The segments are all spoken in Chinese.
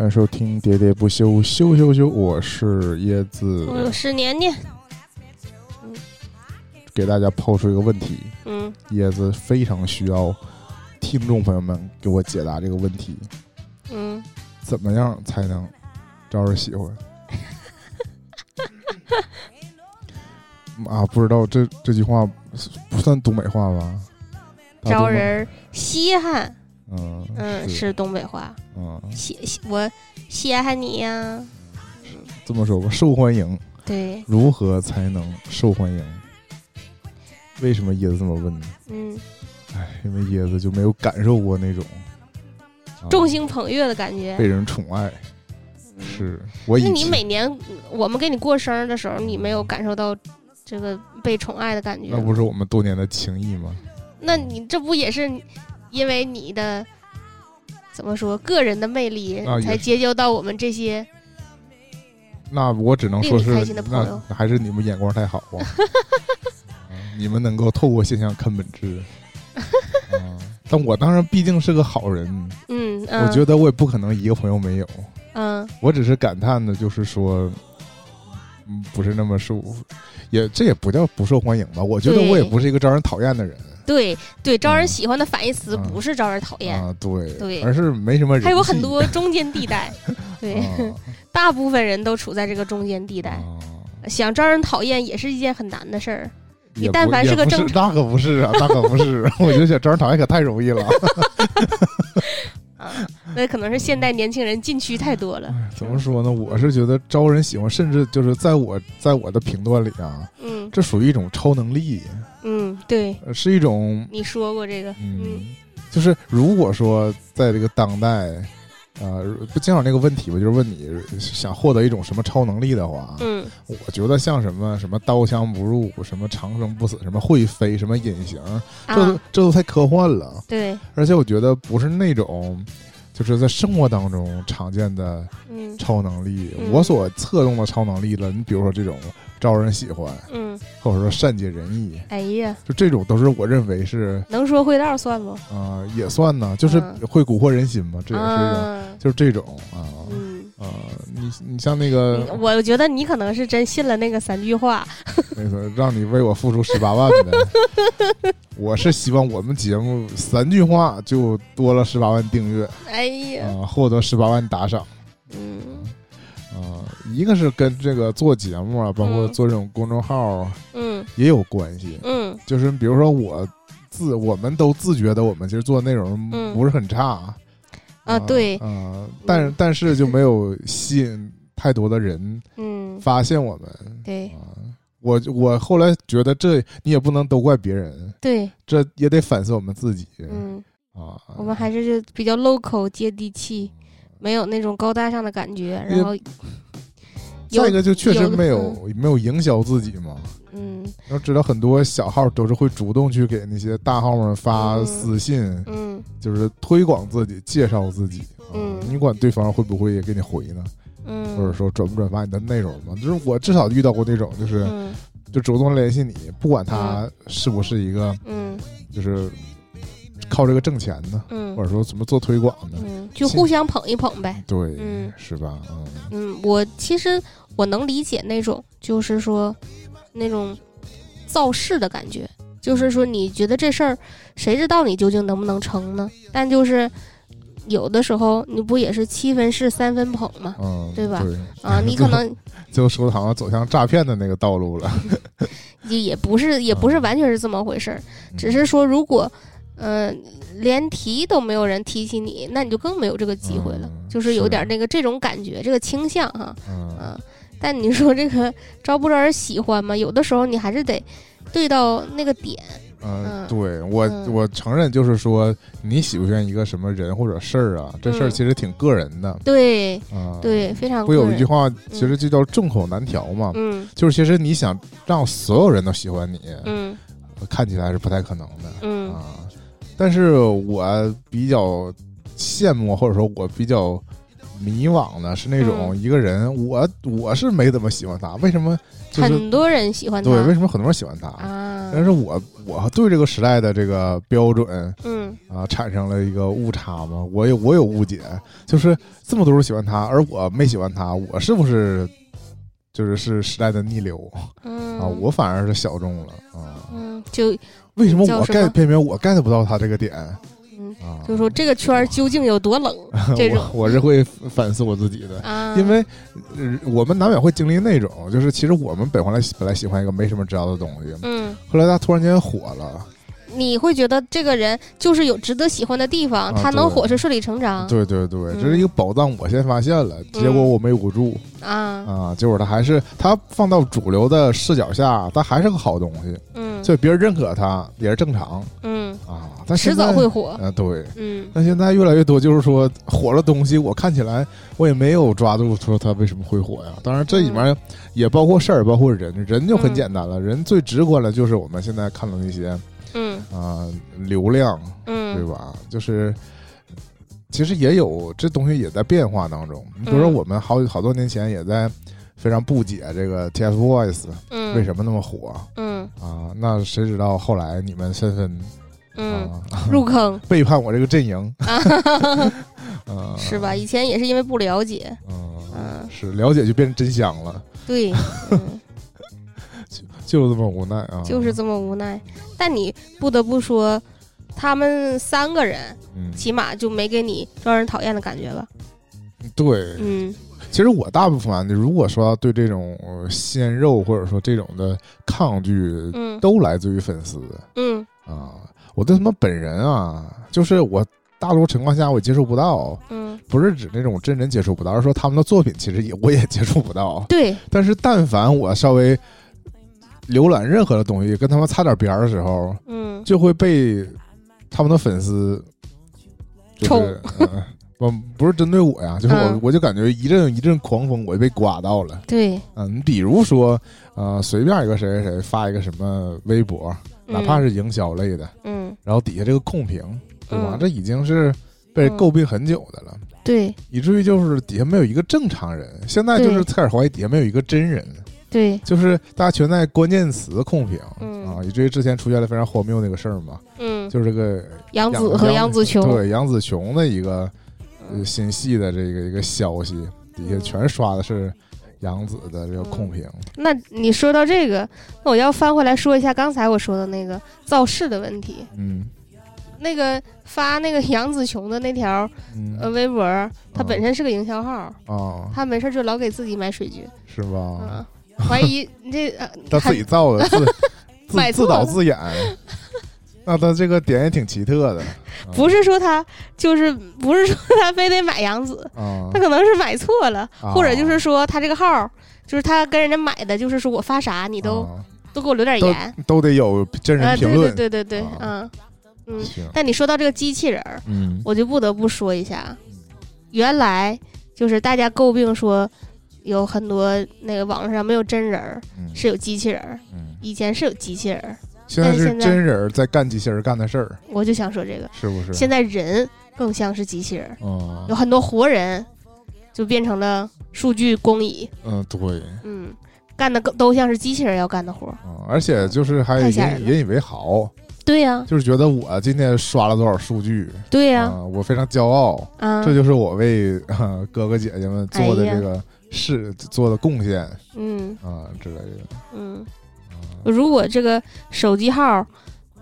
欢迎收听《喋喋不休，休休休》，我是椰子，我是年年。给大家抛出一个问题，嗯，椰子非常需要听众朋友们给我解答这个问题，嗯，怎么样才能招人喜欢？啊，不知道这这句话不算东北话吧？招人稀罕，嗯嗯，是是东北话，嗯，稀稀我稀罕你呀，这么说吧，受欢迎，对，如何才能受欢迎？为什么椰子这么问呢？嗯，哎，因为椰子就没有感受过那种、啊众星捧月的感觉。被人宠爱。嗯是我以那你每年我们给你过生日的时候，你没有感受到这个被宠爱的感觉？那不是我们多年的情谊吗？那你这不也是因为你的怎么说个人的魅力啊也是才结交到我们这些？那我只能说是你开心的朋友那还是你们眼光太好啊！啊你们能够透过现象看本质。啊，但我当然毕竟是个好人，嗯嗯，我觉得我也不可能一个朋友没有。嗯我只是感叹的，就是说，嗯，不是那么受，也这也不叫不受欢迎吧？我觉得我也不是一个招人讨厌的人对对，招人嗯喜欢的反义词嗯不是招人讨厌，啊，对，对而是没什么人，还有很多中间地带。对，啊大部分人都处在这个中间地带，啊想招人讨厌也是一件很难的事儿。你但凡是个正常那可不是啊，那可不是，我觉得想招人讨厌可太容易了。啊，那可能是现代年轻人禁区太多了。怎么说呢？我是觉得招人喜欢，甚至就是在我在我的评断里啊，嗯这属于一种超能力，嗯，对，呃是一种你说过这个，嗯嗯，就是如果说在这个当代，呃，不经常这个问题吧，就是问你想获得一种什么超能力的话，嗯我觉得像什么什么刀枪不入，什么长生不死，什么会飞，什么隐形，这都、啊，这都太科幻了。对，而且我觉得不是那种，就是在生活当中常见的嗯超能力。嗯我所侧重的超能力了，你比如说这种招人喜欢，嗯，或者说善解人意，哎呀，就这种都是我认为是能说会道算不？啊、也算呢，就是嗯会蛊惑人心嘛，这也是一种，啊，就是这种啊嗯。啊，你你像那个嗯我觉得你可能是真信了那个三句话，没错让你为我付出十八万的，我是希望我们节目三句话就多了十八万订阅哎呀，啊，获得十八万打赏。嗯啊，一个是跟这个做节目啊，包括嗯。做这种公众号啊嗯。也有关系。嗯。就是比如说我自我们都自觉的，我们其实做内容嗯。不是很差啊，对，啊，但是但是就没有吸引太多的人嗯。发现我们对。啊。我我后来觉得这你也不能都怪别人，对，这也得反思我们自己嗯，啊。我们还是就比较 local 接地气，没有那种高大上的感觉，然后 有再一个就确实有没有没有营销自己嘛。嗯要知道很多小号都是会主动去给那些大号们发嗯私信，嗯就是推广自己、介绍自己。啊嗯你管对方会不会也给你回呢？嗯，或者说转不转发你的内容嘛？就是我至少遇到过那种，就是嗯就主动联系你，不管他是不是一个嗯就是靠这个挣钱呢，嗯或者说怎么做推广呢，嗯，就互相捧一捧呗。对，嗯是吧？嗯嗯，我其实我能理解那种，就是说那种造势的感觉，就是说你觉得这事儿，谁知道你究竟能不能成呢？但就是有的时候，你不也是七分是三分捧嘛？嗯，对吧对，啊，你可能 最后说的好像走向诈骗的那个道路了，也 也不是，也不是完全是这么回事儿，只是说如果。嗯、连提都没有人提起你，那你就更没有这个机会了，嗯就是有是。点那个这种感觉，这个倾向哈。嗯。嗯，但你说这个招不招人喜欢嘛？有的时候你还是得对到那个点。嗯，嗯。对我嗯。我承认，就是说你喜不喜欢一个什么人或者事儿啊，这事儿嗯其实挺个人的。对啊。，对，非常不有一句话，其实就叫众口难调嘛，嗯。就是其实你想让所有人都喜欢你，嗯。看起来是不太可能的。嗯。啊。但是我比较羡慕，或者说我比较迷惘的是那种嗯一个人，我我是没怎么喜欢他，为什么？就是很多人喜欢他对，为什么很多人喜欢他？啊，但是我我对这个时代的这个标准嗯啊产生了一个误差嘛，我有我有误解，就是这么多人喜欢他，而我没喜欢他，我是不是就是是时代的逆流嗯啊？我反而是小众了啊？嗯就为什么我 get 偏偏我 get 不到他这个点嗯啊？就说这个圈儿究竟有多冷 这种我我是会反思我自己的。啊？因为、呃我们难免会经历那种，就是其实我们本来本来喜欢一个没什么知道的东西，嗯，后来他突然间火了，你会觉得这个人就是有值得喜欢的地方，啊他能火是顺理成章。对对对，嗯这是一个宝藏，我先发现了，结果我没捂住啊，啊，结果他还是他放到主流的视角下，他还是个好东西，嗯所以别人认可他也是正常嗯，啊。但迟早会火。啊，对。嗯但现在越来越多，就是说火了东西，我看起来我也没有抓住说他为什么会火呀。当然，这里面也包括事儿，包括人，人就很简单了，人最直观的就是我们现在看到那些嗯啊、流量，嗯对嗯吧？就是其实也有这东西也在变化当中。你比如说，嗯我们好好多年前也在非常不解这个 TFBOYS 嗯，为什么那么火嗯啊？那谁知道后来你们纷纷嗯啊 入坑背叛我这个阵营 啊，啊，是吧？以前也是因为不了解。嗯，嗯，是了解就变成真香了，对，嗯，就这么无奈啊。就是这么无奈。但你不得不说，他们三个人嗯，起码就没给你让人讨厌的感觉吧？对，嗯其实我大部分啊，你如果说对这种呃鲜肉或者说这种的抗拒，嗯。都来自于粉丝。嗯。啊。我对他们本人啊，就是我大多情况下我接触不到，嗯，不是指那种真人接触不到，而是说他们的作品其实也我也接触不到。对，但是但凡我稍微浏览任何的东西跟他们擦点边儿的时候，嗯。就会被他们的粉丝就是 不不是针对我呀，就是我、嗯。我就感觉一阵一阵狂风，我就被刮到了。对，嗯，你比如说，呃，随便一个谁谁谁发一个什么微博，哪怕是是营销类的，嗯。然后底下这个控评，对吧？嗯。这已经是被诟病很久的了，对。以至于就是底下没有一个正常人。现在就是对。开始怀疑底下没有一个真人，对，就是大家全在关键词控评、嗯。啊，以至于之前出现了非常荒谬那个事儿嘛，嗯，就是这个杨紫和杨紫琼，对杨紫琼的一个新戏的这个一个消息，底下全刷的是杨紫的这个控评。那你说到这个，那我要翻回来说一下刚才我说的那个造势的问题。嗯那个发那个杨紫琼的那条嗯呃微博，他本身是个营销号，啊，他没事就老给自己买水军，是吧？啊，怀疑你这呃他自己造的，自 自导自演。那他这个点也挺奇特的，啊不是说他就是不是说他非得买杨紫，啊他可能是买错了，啊或者就是说他这个号就是他跟人家买的，就是说我发啥你都、啊都给我留点言，都得有真人评论。对对对对，啊嗯嗯。但你说到这个机器人我就不得不说一下，原来就是大家诟病说有很多那个网上没有真人儿，嗯是有机器人儿，嗯，以前是有机器人儿，现在是真人在干机器人干的事儿，我就想说这个，是不是？现在人更像是机器人，嗯有很多活人就变成了数据工蚁，嗯对，嗯，干的更都像是机器人要干的活儿。嗯，而且就是还引引以为豪，对呀、就是觉得我今天刷了多少数据，对呀、啊，我非常骄傲，啊，这就是我为、呃哥哥姐姐们做的这个事、做的贡献嗯啊之类的。嗯，啊如果这个手机号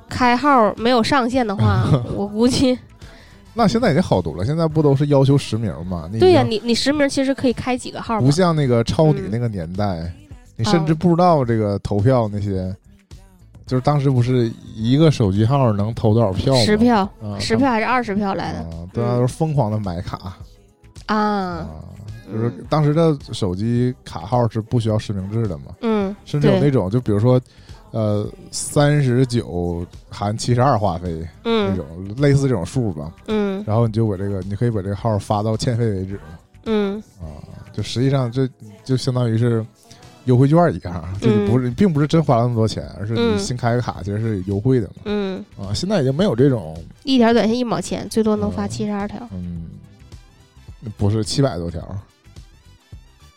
开号没有上限的话，我估计 那现在已经好多了，现在不都是要求实名吗？对呀、你你实名其实可以开几个号不？像那个超女嗯那个年代，你甚至哦不知道这个投票那些，就是当时不是一个手机号能投多少票吗？十票，啊，十票还是二十票来的啊，大家都是疯狂的买卡啊？啊，就是嗯当时的手机卡号是不需要实名制的嘛，嗯，甚至有那，种就比如说，呃，三十九含七十二话费嗯那嗯种类似这种数吧，嗯。然后你就把这个，你可以把这个号发到欠费为止嘛，嗯。啊，就实际上这就相当于是优惠券一样，就不是并不是真花了那么多钱，而是你嗯新开个卡其实是优惠的嘛，嗯，啊，现在已经没有这种，一条短信一毛钱，最多能发嗯七十二条。嗯，不是七百多条啊。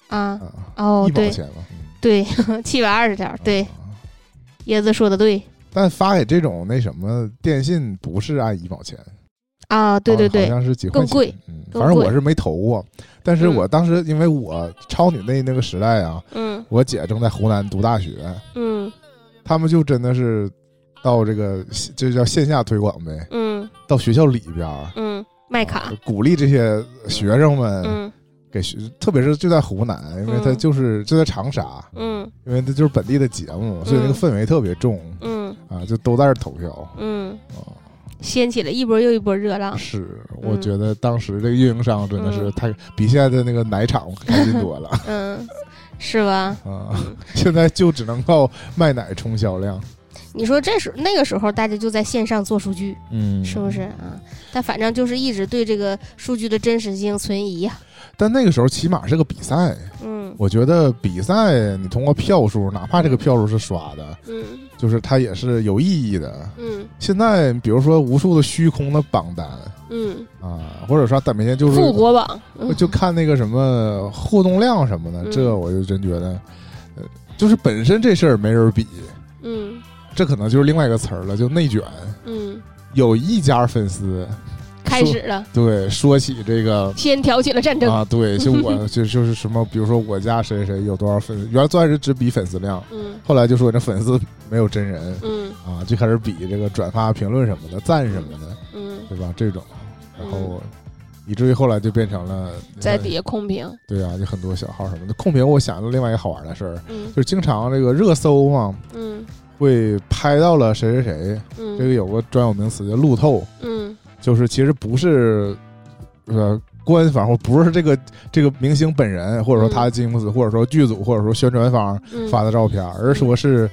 啊，哦，对一毛钱嘛，嗯对，七百二十条，对，啊椰子说的对，但发给这种那什么电信不是按一毛钱，啊，对对对好，像是几块钱，更贵嗯，反正我是没投过，但是嗯我当时因为我超女那那个时代啊，嗯我姐正在湖南读大学，嗯他们就真的是到这个就叫线下推广呗，嗯到学校里边儿嗯，卖卡啊，鼓励这些学生们嗯给学，特别是就在湖南，因为它嗯。就是就在长沙，嗯。因为它就是本地的节目，所以那个嗯氛围特别重嗯。啊，就都在这投票。嗯，啊。掀起了一波又一波热浪。是，我嗯觉得当时这个运营商真的是嗯。太比现在的那个奶厂开心多了。嗯，是吧？啊！现在就只能靠卖奶冲销量，你说这时那个时候大家就在线上做数据，嗯，是不是？啊？但反正就是一直对这个数据的真实性存疑呀、但那个时候起码是个比赛，嗯我觉得比赛你通过票数，哪怕这个票数是刷的，嗯就是它也是有意义的。嗯现在比如说无数的虚空的榜单嗯，啊，或者说咱每天就是复活榜，嗯就看那个什么互动量什么的，嗯这我就真觉得，呃，就是本身这事儿没人比，嗯这可能就是另外一个词儿了，就内卷。嗯，有一家粉丝开始了，对说起这个先挑起了战争。啊，对，就我就就是什么，比如说我家谁谁有多少粉丝，原来最开始只比粉丝量，嗯后来就说这粉丝没有真人嗯啊，就开始比这个转发、评论什么的、赞什么的，嗯，对吧？这种，然后以至于后来就变成了在底下控评。对啊，就很多小号什么的控评。我想到另外一个好玩的事儿，嗯就是经常这个热搜嘛，嗯会拍到了谁谁谁，嗯，这个有个专有名词叫路透，嗯。就是其实不是呃官方或不是这个这个明星本人，或者说他的经纪公司，或者说剧组，或者说宣传方嗯。发的照片，而说是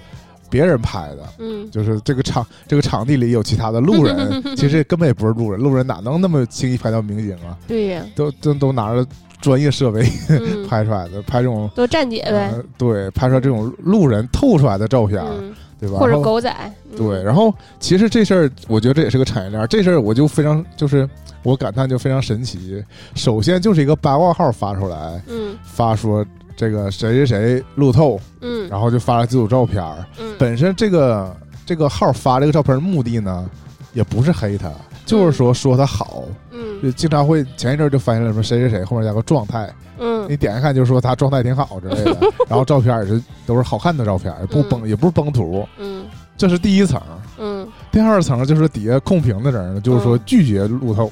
别人拍的。嗯。就是这个场这个场地里有其他的路人，其实根本也不是路人，路人哪能那么轻易拍到明星啊？对呀，都都都拿着专业设备嗯，拍出来的，拍这种都站姐呗，呃对，拍出来这种路人透出来的照片，嗯，对吧？或者狗仔，嗯对，，然后其实这事儿，我觉得这也是个产业链儿。这事儿我就非常，就是我感叹就非常神奇。首先就是一个八卦号发出来，嗯发说这个谁谁谁路透，嗯然后就发了几组照片儿。嗯，本身这个这个号发这个照片儿的目的呢，也不是黑他，就是说说他好。嗯。就嗯经常会前一阵儿就发现了什么谁谁谁后面加个状态，嗯。你点开看就是说他状态挺好之类的，然后照片也是都是好看的照片不嗯。崩也不是崩图，嗯。这是第一层。嗯。第二层就是底下控评的人，就是说嗯。拒绝路透，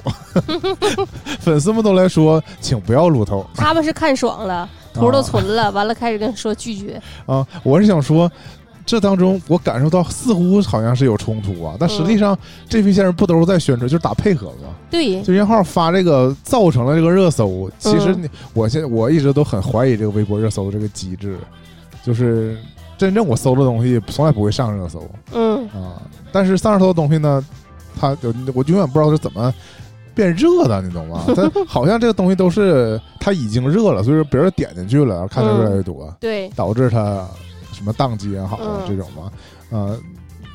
粉丝们都来说，请不要路透。他们是看爽了，图都存了，完了开始跟说拒绝，啊！我是想说，这当中我感受到似乎好像是有冲突啊，但实际上这批先生不都是在宣传，就是打配合吗？对，就人号发这个造成了这个热搜，其实嗯你我现我一直都很怀疑这个微博热搜这个机制，就是真正我搜的东西从来不会上热搜，嗯。啊，但是上热搜的东西呢，它有我永远不知道是怎么变热的，你懂吗？它好像这个东西都是它已经热了，所以说别人点进去了，看的越来越多，对，导致它什么宕机也好、嗯这种嘛，呃，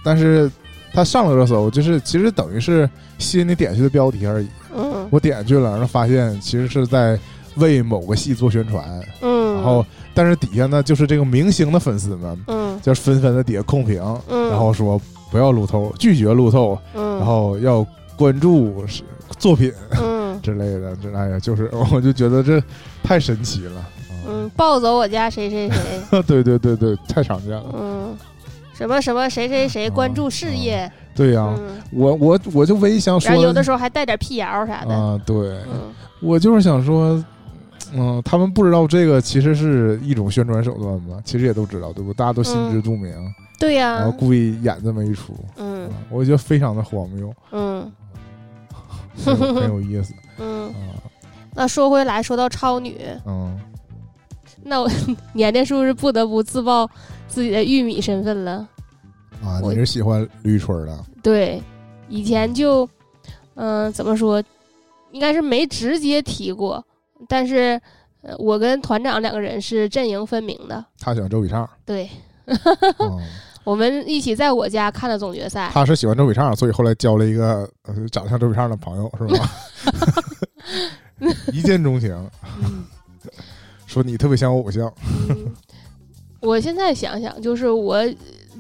但是它上了热搜，就是其实等于是吸引你点去的标题而已。嗯我点去了，然后发现其实是在为某个戏做宣传，嗯，然后但是底下呢就是这个明星的粉丝们，嗯就是纷纷的底下控评。嗯，然后说不要路透，拒绝路透，嗯，然后要关注是作品嗯之类的。这哎呀，就是 我就觉得这太神奇了。啊、嗯，抱走我家谁谁谁，对对对对，太常见了。嗯，什么什么谁谁谁关注事业，对呀、嗯，我我我就唯一想说然后有的时候还带点辟谣啥的，啊，对嗯我就是想说。嗯，他们不知道这个其实是一种宣传手段吧？其实也都知道，对不？大家都心知肚明，对呀、然后故意演这么一出，嗯啊我觉得非常的荒谬，嗯很有很有意思 嗯，啊。那说回来，说到超女，嗯，那我 年年是不是不得不自曝自己的玉米身份了？啊，我你是喜欢绿春的？对，以前就，嗯、怎么说，应该是没直接提过，但是，呃，我跟团长两个人是阵营分明的。他喜欢周笔畅，对，嗯，我们一起在我家看的总决赛。他是喜欢周笔畅，所以后来交了一个呃长得像周笔畅的朋友，是吧？一见钟情，嗯说你特别像我偶像，嗯，我现在想想，就是我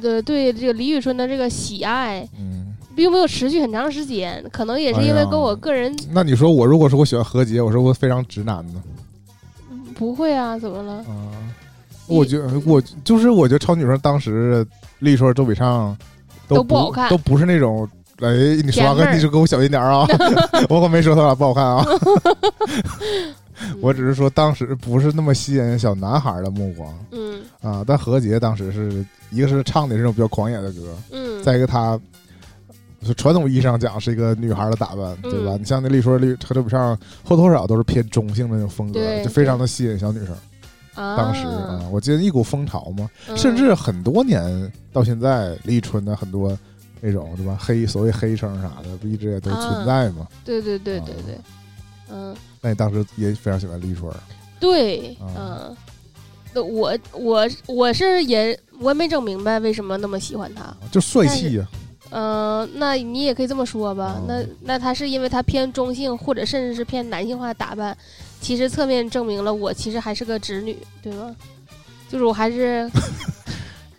的对这个李宇春的这个喜爱，嗯，并没有持续很长时间，可能也是因为跟我个人、那你说我如果说我喜欢何洁，我说我非常直男呢？不会啊，怎么了？我觉得我就是我觉得超女生当时李宇春、周笔畅都不不好看都不是那种。哎，你说话甜妹儿你就给我小心点儿啊！我可没说他俩不好看啊，我只是说当时不是那么吸引小男孩的目光嗯啊。但何洁当时是一个是唱的这种比较狂野的歌，嗯，再一个她是传统意义上讲是一个女孩的打扮，对吧？嗯你像那李宇春、李和周笔畅，或多或少都是偏中性的那种风格，就非常的吸引小女生。啊当时啊，我记得一股风潮嘛，嗯甚至很多年到现在，李宇春的很多那种对吧，黑所谓黑称啥的，不一直也都存在嘛。对对对啊。对对，嗯，那你当时也非常喜欢李宇春，对，啊。嗯，那我我我是也我也没整明白为什么那么喜欢他，就帅气呀、嗯、那你也可以这么说吧，哦那那他是因为他偏中性或者甚至是偏男性化的打扮，其实侧面证明了我其实还是个直女，对吗？就是我还是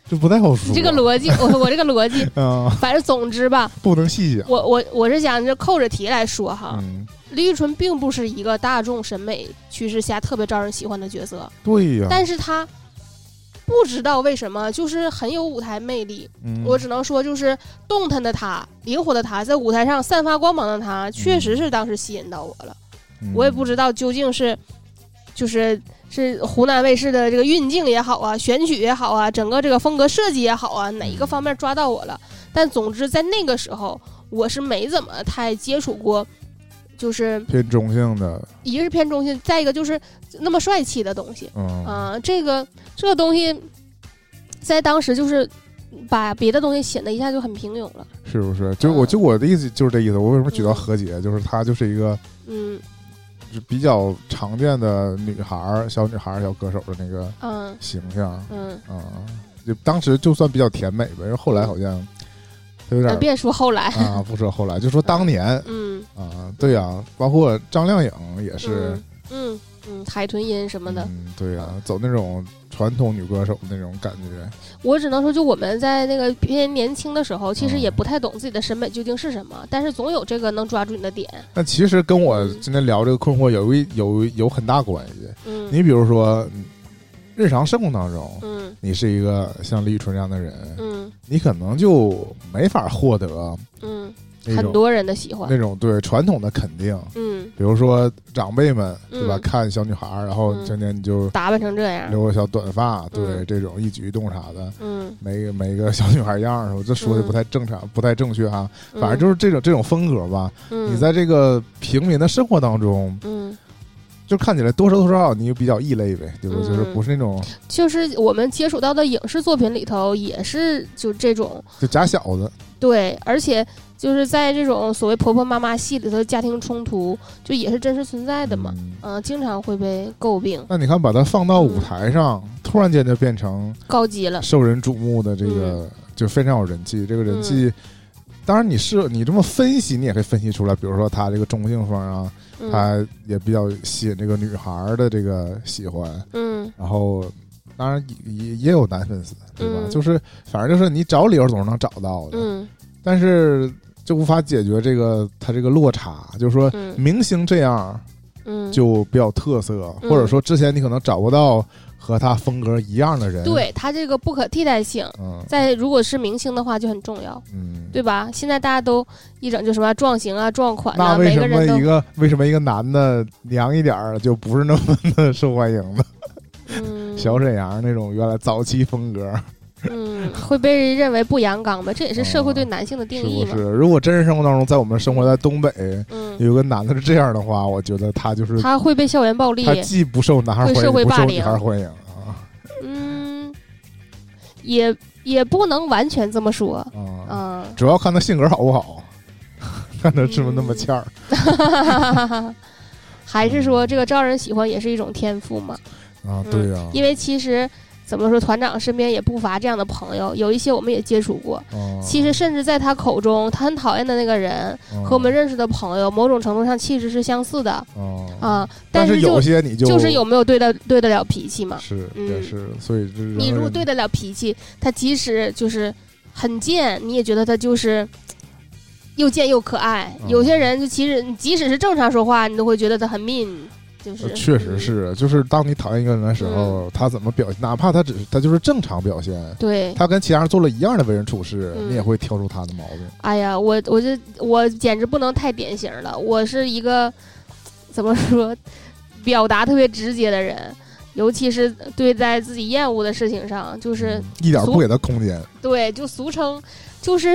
这不太好说。这个逻辑，我我这个逻辑，啊，反正总之吧，不能细想。我我我是想着扣着题来说哈，嗯，李宇春并不是一个大众审美趋势下特别招人喜欢的角色，对呀、但是她不知道为什么就是很有舞台魅力。嗯，我只能说，就是动弹的她，灵活的她，在舞台上散发光芒的她，确实是当时吸引到我了。嗯我也不知道究竟是就是是湖南卫视的这个运镜也好啊，选曲也好啊，整个这个风格设计也好啊，哪一个方面抓到我了？但总之在那个时候，我是没怎么太接触过，就是偏中性的，一个是偏中性，再一个就是那么帅气的东西嗯，啊、这个这个东西在当时就是把别的东西显得一下就很平庸了。是不是？就我嗯就我的意思就是这意思。我为什么举到嗯何洁？就是她就是一个嗯就比较常见的女孩儿、小女孩儿、小歌手的那个嗯形象嗯，啊。就当时就算比较甜美吧，因为后来好像她有点呃别说后来，啊，不说后来，就说当年嗯啊，对呀、包括张靓颖也是嗯嗯嗯，海豚音什么的。嗯，对呀、走那种传统女歌手那种感觉，我只能说，就我们在那个偏年轻的时候，其实嗯也不太懂自己的审美究竟是什么，但是总有这个能抓住你的点。那其实跟我今天聊这个困惑有一有有很大关系。嗯，你比如说，嗯日常生活当中，嗯你是一个像李宇春这样的人，嗯你可能就没法获得嗯，很多人的喜欢。那种对传统的肯定。嗯，比如说长辈们，对吧？嗯看小女孩儿，然后今天天你就打扮成这样。留个小短发，对嗯这种一举一动啥的，嗯，每个每个小女孩样儿，我这说的嗯不太正常，不太正确哈。嗯反正就是这种这种风格吧。嗯你在这个平民的生活当中，嗯，就看起来多多少少你比较异类呗，对吧？嗯就是不是那种就是我们接触到的影视作品里头，也是就这种就假小子，对，而且就是在这种所谓婆婆妈妈戏里头的家庭冲突，就也是真实存在的嘛。嗯嗯、经常会被诟病，那你看，把它放到舞台上，突然间就变成高级了。受人瞩目的这个，就非常有人气。这个人气，当然你是你这么分析，你也可以分析出来。比如说他这个中性风啊，嗯他也比较吸引这个女孩儿的这个喜欢。嗯然后，当然也也也有男粉丝，对吧？嗯就是反正就是你找理由总是能找到的，嗯但是就无法解决这个他这个落差，就是说嗯。明星这样嗯，就比较特色，嗯或者说之前你可能找不到和他风格一样的人，，对他这个不可替代性，嗯。在如果是明星的话就很重要，嗯，对吧？现在大家都一整就什么撞型啊、撞款那啊，为什么每个人都一个为什么一个男的娘一点儿就不是那么的受欢迎呢？嗯。小沈阳那种原来早期风格，嗯会被认为不阳刚吧？这也是社会对男性的定义嘛。是不是？如果真实生活当中，在我们生活在东北，嗯，有个男的是这样的话，我觉得他就是他会被校园暴力他，既不受男孩欢迎，不受女孩欢迎啊嗯，也也不能完全这么说，啊！嗯。主要看他性格好不好，看他是不是那么欠儿。还是说这个招人喜欢也是一种天赋嘛？啊，嗯对呀、因为其实怎么说，团长身边也不乏这样的朋友，有一些我们也接触过。哦其实，甚至在他口中，他很讨厌的那个人哦和我们认识的朋友，某种程度上气质是相似的哦，啊。但是就有些你就就是有没有对得对得了脾气嘛？是嗯也是，所以这你如果对得了脾气，他即使就是很贱，你也觉得他就是又贱又可爱。嗯有些人就其实你即使是正常说话，你都会觉得他很 mean，就是呃确实是，就是当你讨厌一个人的时嗯候，他怎么表现，哪怕他只是他就是正常表现，对。他跟其他人做了一样的为人处事，嗯你也会挑出他的毛病。哎呀，我我这我简直不能太典型了，我是一个怎么说，表达特别直接的人，尤其是对在自己厌恶的事情上，就是嗯一点不给他空间。对，就俗称就是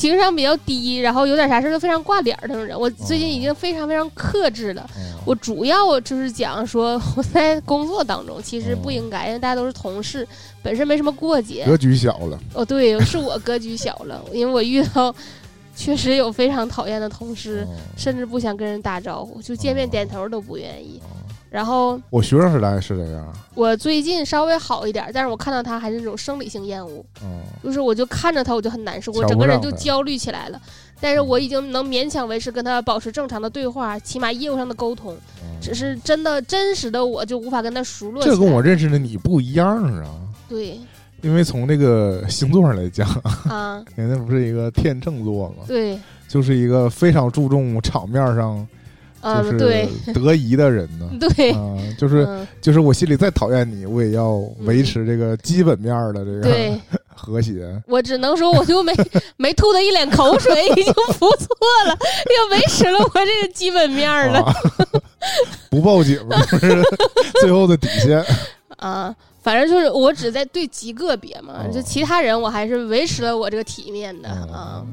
情商比较低，然后有点啥事儿都非常挂脸儿那种人。我最近已经非常非常克制了。嗯我主要就是讲说我在工作当中其实不哦应该，因为大家都是同事，本身没什么过节。格局小了，哦，对，是我格局小了，因为我遇到确实有非常讨厌的同事，嗯甚至不想跟人打招呼，就见面点头都不愿意。嗯然后我学生时代是这样，我最近稍微好一点，但是我看到他还是那种生理性厌恶。嗯，就是我就看着他，我就很难受，我整个人就焦虑起来了。但是我已经能勉强维持跟他保持正常的对话，起码业务上的沟通。嗯只是真的真实的我就无法跟他熟络这。跟我认识的你不一样啊，对。因为从这个星座上来讲，啊，人家不是一个天秤座嘛，对，就是一个非常注重场面上就嗯，是对 得宜的人呢。对，啊、就是嗯，就是我心里再讨厌你，我也要维持这个基本面儿的这个对 和谐。我只能说，我就没没吐他一脸口水，已经不错了，也维持了我这个基本面儿了啊、不报警就是最后的底线。啊。反正就是我只在对极个别嘛，哦就其他人我还是维持了我这个体面的嗯啊。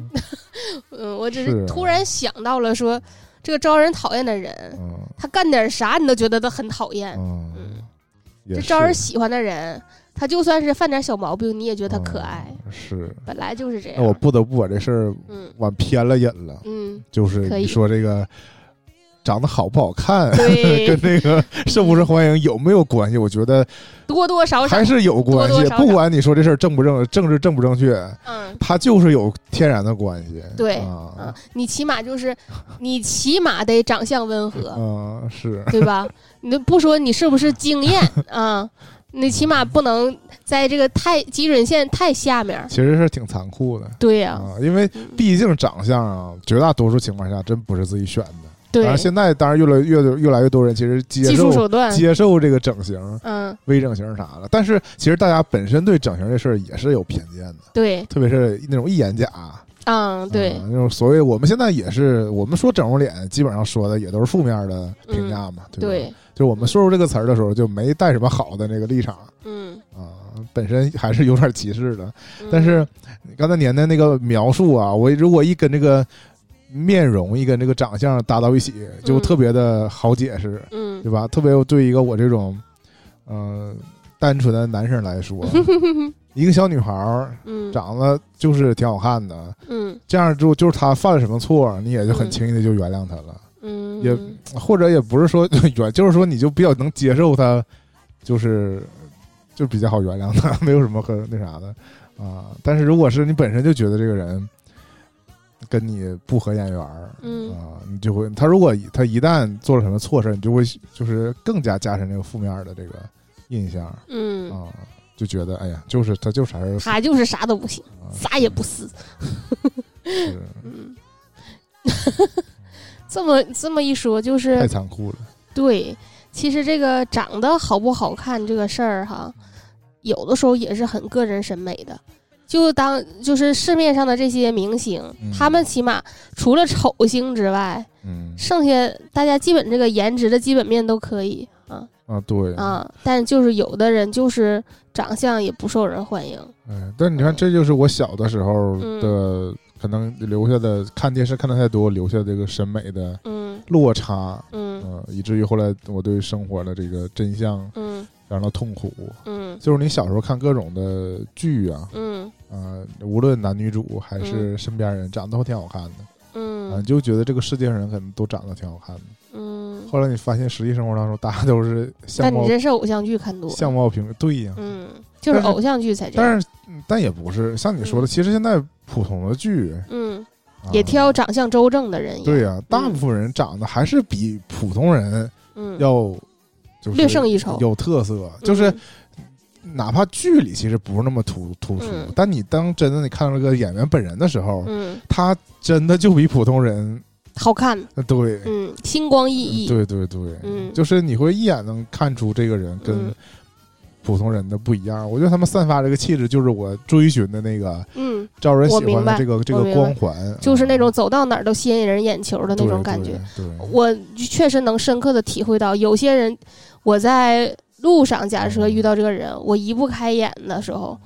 嗯，我只是突然想到了说，这个招人讨厌的人，嗯他干点啥你都觉得他很讨厌。嗯，这招人喜欢的人，他就算是犯点小毛病，你也觉得他可爱。嗯是。本来就是这样。那我不得不把这事儿嗯往偏了引了，嗯，就是可以你说这个长得好不好看，跟那个受不受欢迎有没有关系？我觉得多多少少还，是有关系。多多少少不管你说这事儿正不正，政治正不正确，嗯，它就是有天然的关系。对啊嗯，，你起码就是，你起码得长相温和，嗯，是，对吧？你都不说你是不是惊艳 啊，你起码不能在这个太基准线太下面。其实是挺残酷的对呀、啊，因为嗯毕竟长相啊，绝大多数情况下真不是自己选的。当对。然，，现在当然越来越越来越多人其实接受手段，接受这个整形、嗯，微整形啥的，但是其实大家本身对整形这事儿也是有偏见的，对，特别是那种一眼假。嗯，对啊，那种所谓我们现在也是，我们说整容脸，基本上说的也都是负面的评价嘛，对就是我们说出这个词儿的时候，就没带什么好的那个立场。嗯，啊，本身还是有点歧视的。嗯。但是你刚才年的那个描述啊，我如果一跟这个面容一跟这个长相搭到一起，就嗯。特别的好解释，嗯。对吧？特别对一个我这种呃单纯的男生来说，一个小女孩儿嗯。长得就是挺好看的，嗯。这样就就是她犯了什么错，你也就很嗯轻易的就原谅她了，嗯，也或者也不是说 原，就是说你就比较能接受她，就是就比较好原谅她，没有什么可那啥的。啊。但是如果是你本身就觉得这个人跟你不合眼缘儿，嗯啊，你就会他如果他一旦做了什么错事儿，你就会就是更加加深这个负面的这个印象嗯，啊，就觉得哎呀，就是他就是啥事儿他就是啥都不行，啊啥也不是。是嗯，这么这么一说，就是太残酷了。对。其实这个长得好不好看这个事儿哈，有的时候也是很个人审美的。就当就是市面上的这些明星，嗯。他们起码除了丑星之外，嗯。剩下大家基本这个颜值的基本面都可以啊。啊，对。啊。但就是有的人就是长相也不受人欢迎。哎，但你看，这就是我小的时候的可能留下的看电视看的太多，留下这个审美的嗯。落差，嗯。嗯，以至于后来我对生活的这个真相嗯感到痛苦。嗯。就是你小时候看各种的剧啊，嗯。啊，无论男女主还是身边人，长得都挺好看的，啊，嗯你就觉得这个世界上人可能都长得挺好看的，嗯。后来你发现实际生活当中大家都是相但你貌这是偶像剧看多，相貌平对呀，嗯，就是偶像剧才这样。但是嗯但也不是像你说的，嗯。其实现在普通的剧嗯，啊也挑长相周正的人演。对呀，大部分人长得还是比普通人嗯，要就是略胜一筹。有特色，就是嗯哪怕剧里其实不是那么突突出嗯，但你当真的你看到这个演员本人的时候，嗯，他真的就比普通人好看，呃对。嗯，星光熠熠。对对对，嗯就是你会一眼能看出这个人跟嗯普通人的不一样。我觉得他们散发这个气质，就是我追寻的那个嗯，招人喜欢的这个这个光环，就是那种啊走到哪儿都吸引人眼球的那种感觉。。对，对我确实能深刻的体会到，有些人我在路上，假设遇到这个人，我移不开眼的时候，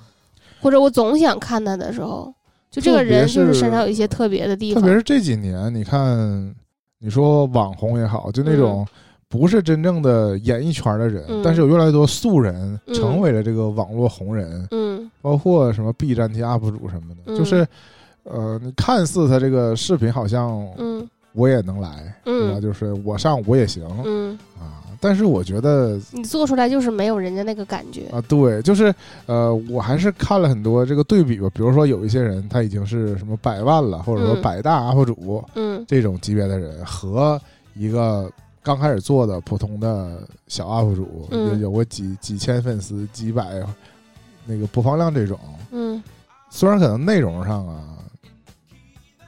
或者我总想看他的时候，就这个人就是是身上有一些特别的地方特别。是这几年，你看，你说网红也好，就那种不是真正的演艺圈的人，嗯。但是有越来越多素人嗯。成为了这个网络红人，嗯。包括什么 B 站贴 UP 主什么的，嗯。就是。呃，你看似他这个视频好像嗯。我也能来，对吧？嗯就是我上我也行嗯，啊，但是我觉得你做出来就是没有人家那个感觉。啊，对，就是呃，我还是看了很多这个对比吧，比如说有一些人他已经是什么百万了，或者说嗯。百大 UP 主，嗯。这种级别的人和一个刚开始做的普通的小 UP 主，嗯。有个几几千粉丝、几百那个播放量这种，嗯。虽然可能内容上啊，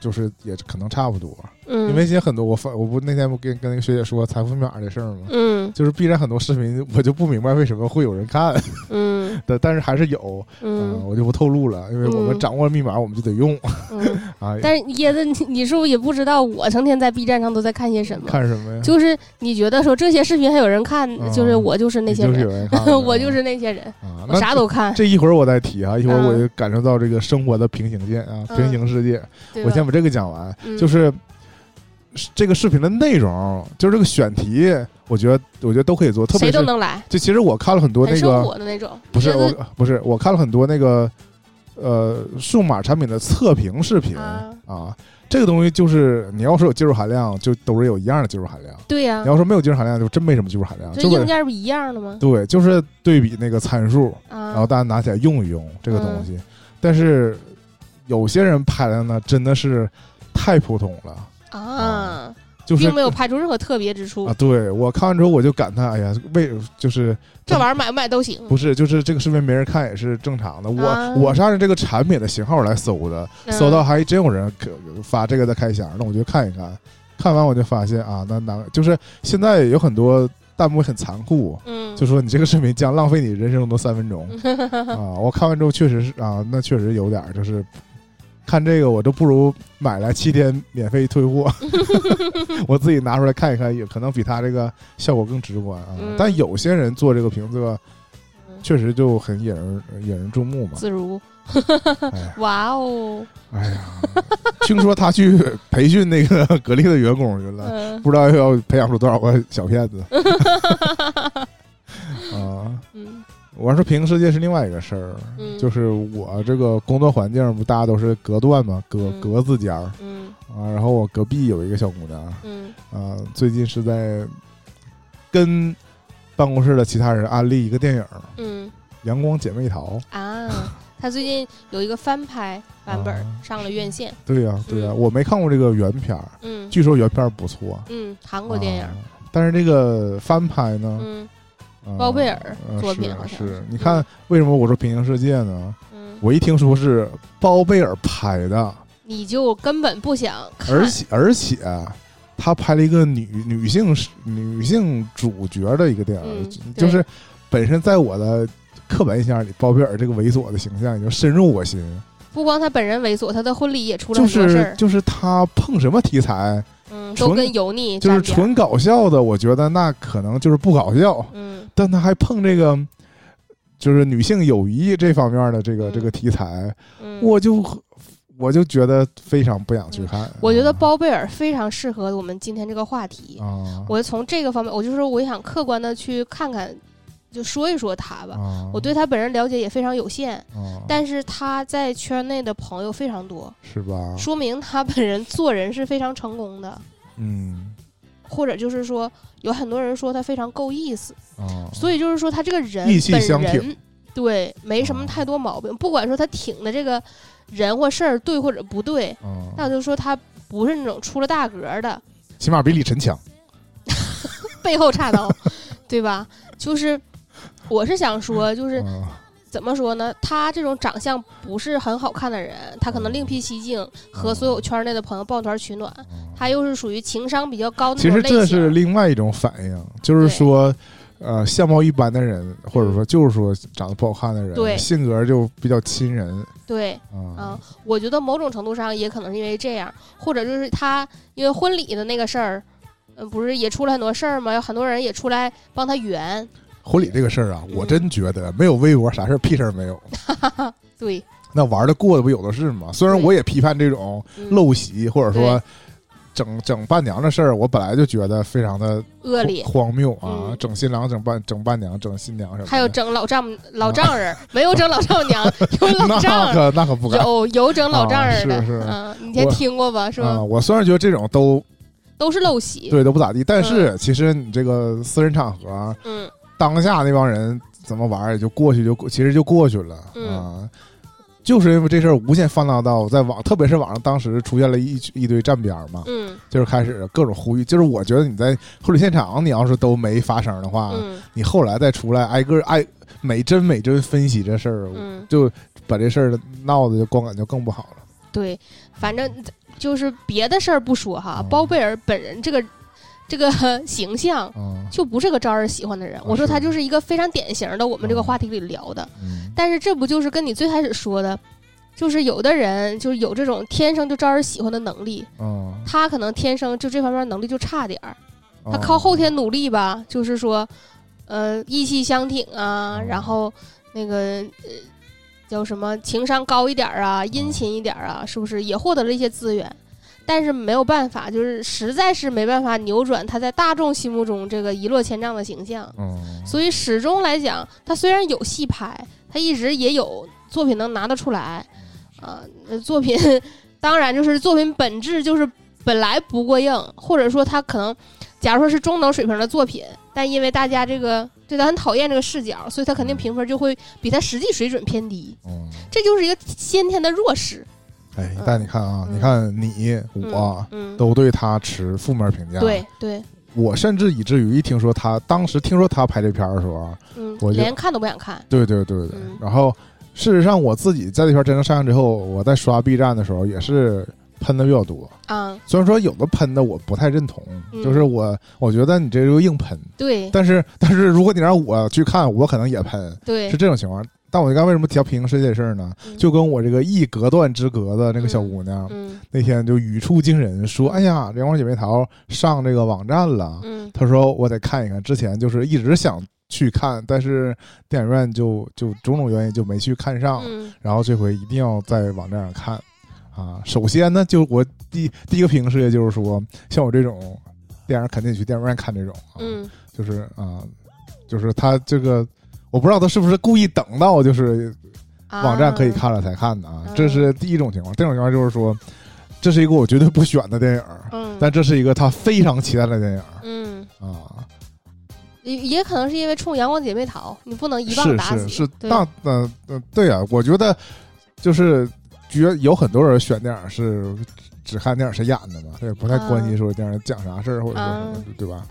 就是也可能差不多，嗯，因为现在很多我发我不那天不跟跟那个学姐说财富密码的事儿吗？嗯。就是 B 站很多视频，我就不明白为什么会有人看。嗯。但，但是还是有，嗯，嗯我就不透露了，因为我们嗯掌握了密码，我们就得用。嗯，啊。但是椰子，你你是不是也不知道我成天在 B 站上都在看些什么？看什么呀？就是你觉得说这些视频还有人看，嗯就是我就是那些你就是有人，看我就是那些人，啊，我那啥都看。这一会儿我再提啊，一会儿嗯我就感受到这个生活的平行线啊，嗯。平行世界。我先把这个讲完，嗯。就是这个视频的内容，就是这个选题，我觉得我觉得都可以做，特别谁都是能来，就其实我看了很多那个，活的那种。不是我不是我看了很多那个呃数码产品的测评视频啊啊。这个东西就是你要说有技术含量，就都是有一样的技术含量；对呀你，要说没有技术含量，就真没什么技术含量。这就硬件不一样的吗？对，就是对比那个参数，然后啊，大家拿起来用一用这个东嗯西。但是有些人拍的呢，真的是太普通了，啊，就是并没有拍出任何特别之处啊。。对我看完之后我就感叹，哎呀，为就是这玩意儿买不买都行。不是就是这个视频没人看也是正常的。我、啊我是按照这个产品的型号来搜的，嗯搜到还真有人可发这个的开箱，那我就看一看。看完我就发现啊，那那就是现在有很多弹幕很残酷，嗯，就说你这个视频将浪费你人生中的三分钟 啊！我看完之后确实是啊，那确实有点就是看这个我都不如买来七天免费退货，我自己拿出来看一看，也可能比他这个效果更直观啊。嗯但有些人做这个评测嗯确实就很引人引人注目嘛。自如。哎 哇哦，哎呀，听说他去培训那个格力的员工去了，嗯不知道要培养出多少个小骗子 啊！嗯我要说平行世界是另外一个事儿，嗯，就是我这个工作环境不大家都是隔断嘛，隔嗯隔字间儿嗯啊。然后我隔壁有一个小姑娘嗯啊，最近是在跟办公室的其他人安利一个电影《嗯阳光姐妹淘》。啊，她最近有一个翻拍版本啊上了院线。对呀、对呀、嗯我没看过这个原片儿，嗯据说原片儿不错。嗯，韩国电影啊。但是这个翻拍呢，包贝尔呃作品是好像是是你看为什么我说平行世界呢？嗯，我一听说是包贝尔拍的，你就根本不想看。而且而且他拍了一个女女性女性主角的一个电影，嗯就是本身在我的刻板印象里，包贝尔这个猥琐的形象已经深入我心。不光他本人猥琐，他的婚礼也出了就很多事儿，是就是他碰什么题材，嗯，都跟油腻就是。纯搞笑的，我觉得那可能就是不搞笑，嗯但他还碰这个。就是女性友谊这方面的这个、嗯这个题材，嗯，我就我就觉得非常不想去看。我觉得包贝尔非常适合我们今天这个话题。啊，我从这个方面，我就说我想客观的去看看，就说一说他吧。啊我对他本人了解也非常有限，啊但是他在圈内的朋友非常多，是吧？说明他本人做人是非常成功的。嗯，或者就是说有很多人说他非常够意思，啊，所以就是说他这个人意气本相挺人对没什么啊太多毛病，不管说他挺的这个人或事儿对或者不对，嗯，那就是说他不是那种出了大格的起码比李晨强。背后插刀，对吧？就是我是想说，就是嗯怎么说呢？他这种长相不是很好看的人，他可能另辟蹊径，和所有圈内的朋友抱团取暖。他又是属于情商比较高的其。实这是另外一种反应，就是说，呃，相貌一般的人，或者说就是说长得不好看的人，对性格就比较亲人对，嗯啊，我觉得某种程度上也可能是因为这样，或者就是他因为婚礼的那个事儿，嗯，不是也出了很多事儿吗？有很多人也出来帮他圆。婚礼这个事儿啊，嗯我真觉得没有微博啥事儿屁事儿没有，对，那玩的过的不有的是吗？虽然我也批判这种嗯陋习或者说整整伴娘的事儿，我本来就觉得非常的恶劣。荒谬啊！嗯整新郎、整伴、整伴娘、整新娘什么的，还有整老丈老丈人，没有整老丈娘，有老丈那人，可那可不敢有有整老丈人的，啊是是嗯，你先我听过吧？是吧？啊！我虽然觉得这种都都是陋习。对都不咋地，但是其实你这个私人场合啊，嗯当下那帮人怎么玩儿也就过去就过，其实就过去了、嗯啊。就是因为这事儿无限放大到在网，特别是网上当时出现了一一堆站边儿嘛，嗯就是开始各种呼吁。就是我觉得你在婚礼现场，你要是都没发生的话，嗯你后来再出来挨个挨每帧每帧分析这事儿，嗯，就把这事儿闹的就观感就更不好了。对，反正就是别的事儿不说哈，嗯包贝尔本人这个这个 形象嗯。就不是个招人喜欢的人。我说他就是一个非常典型的我们这个嗯话题里聊的，嗯。但是这不就是跟你最开始说的，就是有的人就是有这种天生就招人喜欢的能力，嗯，他可能天生就这方面能力就差点儿，他哦靠后天。努力吧，就是说，呃，意气相挺啊，哦然后那个呃叫什么情商高一点儿啊，殷勤一点儿啊，是不是？也获得了一些资源？但是没有办法，就是实在是没办法扭转他在大众心目中这个一落千丈的形象。嗯，所以始终来讲，他虽然有戏拍，他一直也有作品能拿得出来，啊、那作品当然就是作品本质就是本来不过硬，或者说他可能，假如说是中等水平的作品，但因为大家这个对他很讨厌这个视角，所以他肯定评分就会比他实际水准偏低，嗯，这就是一个先天的弱势。哎嗯，但你看啊，嗯。你看你我嗯，都对他持负面评价，对对，我甚至以至于一听说他当时听说他拍这片儿的时候啊，嗯我，就连看都不想看。对对对对，嗯。然后事实上我自己在这片真正上映之后，我在刷 B 站的时候也是喷的比较多，啊，虽然说有的喷的我不太认同，嗯就是我我觉得你这就硬喷，对。但是但是如果你让我去看，我可能也喷，对。是，这种情况。但我刚为什么提到平行世界的事儿呢？嗯就跟我这个一隔断之隔的那个小姑娘，嗯那天就语出惊人，说：“哎呀，《阳光姐妹淘》上这个网站了。嗯她说：“我得看一看。”之前就是一直想去看，但是电影院就就种种原因就没去看上。嗯然后这回一定要在网站上看啊！首先呢，就我第第一个平行世界就是说，像我这种电影肯定去电影院看这种啊，嗯就是啊，就是他这个。我不知道他是不是故意等到就是啊网站可以看了才看的啊，嗯这是第一种情况。第二种情况就是说，这是一个我绝对不选的电影，嗯，但这是一个他非常期待的电影嗯，啊。也也可能是因为冲阳光姐妹淘，你不能一棒是打死。是大嗯嗯，对啊，我觉得就是觉有很多人选电影是只看电影谁演的嘛，他也不太关心说电影讲啥事儿或者说什么啊对吧？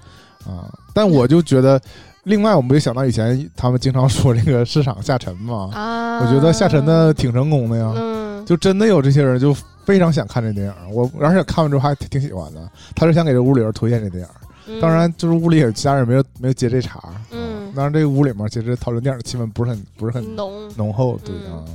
啊，但我就觉得，另外我们就想到以前他们经常说这个市场下沉嘛，啊，我觉得下沉的挺成功的呀。嗯，就真的有这些人就非常想看这电影，我而且看完之后还挺挺喜欢的。他是想给这屋里人推荐这电影，嗯当然就是屋里有其他人没有没有接这茬。嗯啊当然这个屋里面其实讨论电影的气氛不是很不是很浓，浓厚，对嗯啊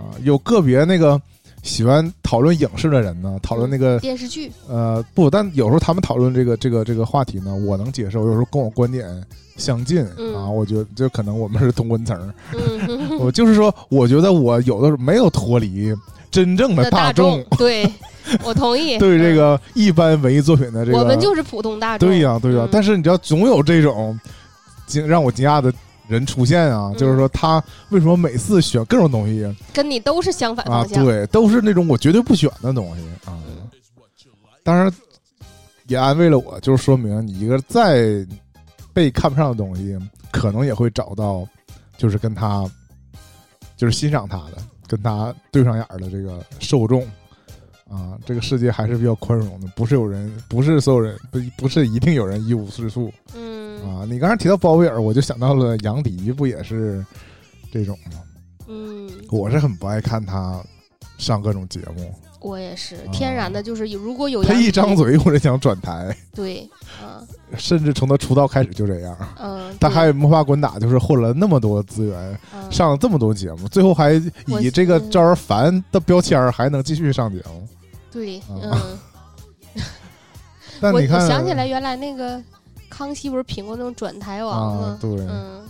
啊，有个别那个喜欢讨论影视的人呢，讨论那个电视剧，呃不，但有时候他们讨论这个这个这个话题呢，我能接受，有时候跟我观点相近嗯啊，我觉得就可能我们是同温层。嗯，我就是说，我觉得我有的时候没有脱离真正的那大众。对 我同意。对这个一般文艺作品的这个，我们就是普通大众。对呀、对呀、嗯但是你知道，总有这种惊让我惊讶的人出现啊，嗯就是说他为什么每次选各种东西跟你都是相反啊？方向。对，都是那种我绝对不选的东西啊。当然，也安慰了我，就是说明你一个再被看不上的东西，可能也会找到，就是跟他，就是欣赏他的，跟他对上眼儿的这个受众。啊，这个世界还是比较宽容的，不是有人，不是所有人，不不是一定有人一无是处。嗯啊，你刚才提到包贝尔，我就想到了杨迪，不也是这种吗？嗯，我是很不爱看他上各种节目，我也是啊。天然的，就是有如果有他一张嘴我就想转台，对，啊。甚至从他出道开始就这样。嗯，他对。还魔法滚打就是混了那么多资源，嗯。上了这么多节目，最后还以这个嗯招人烦的标签还能继续上节目。对，啊。嗯，我 但你看，我想起来原来那个康熙不是评过那种转台王吗？，啊对，嗯，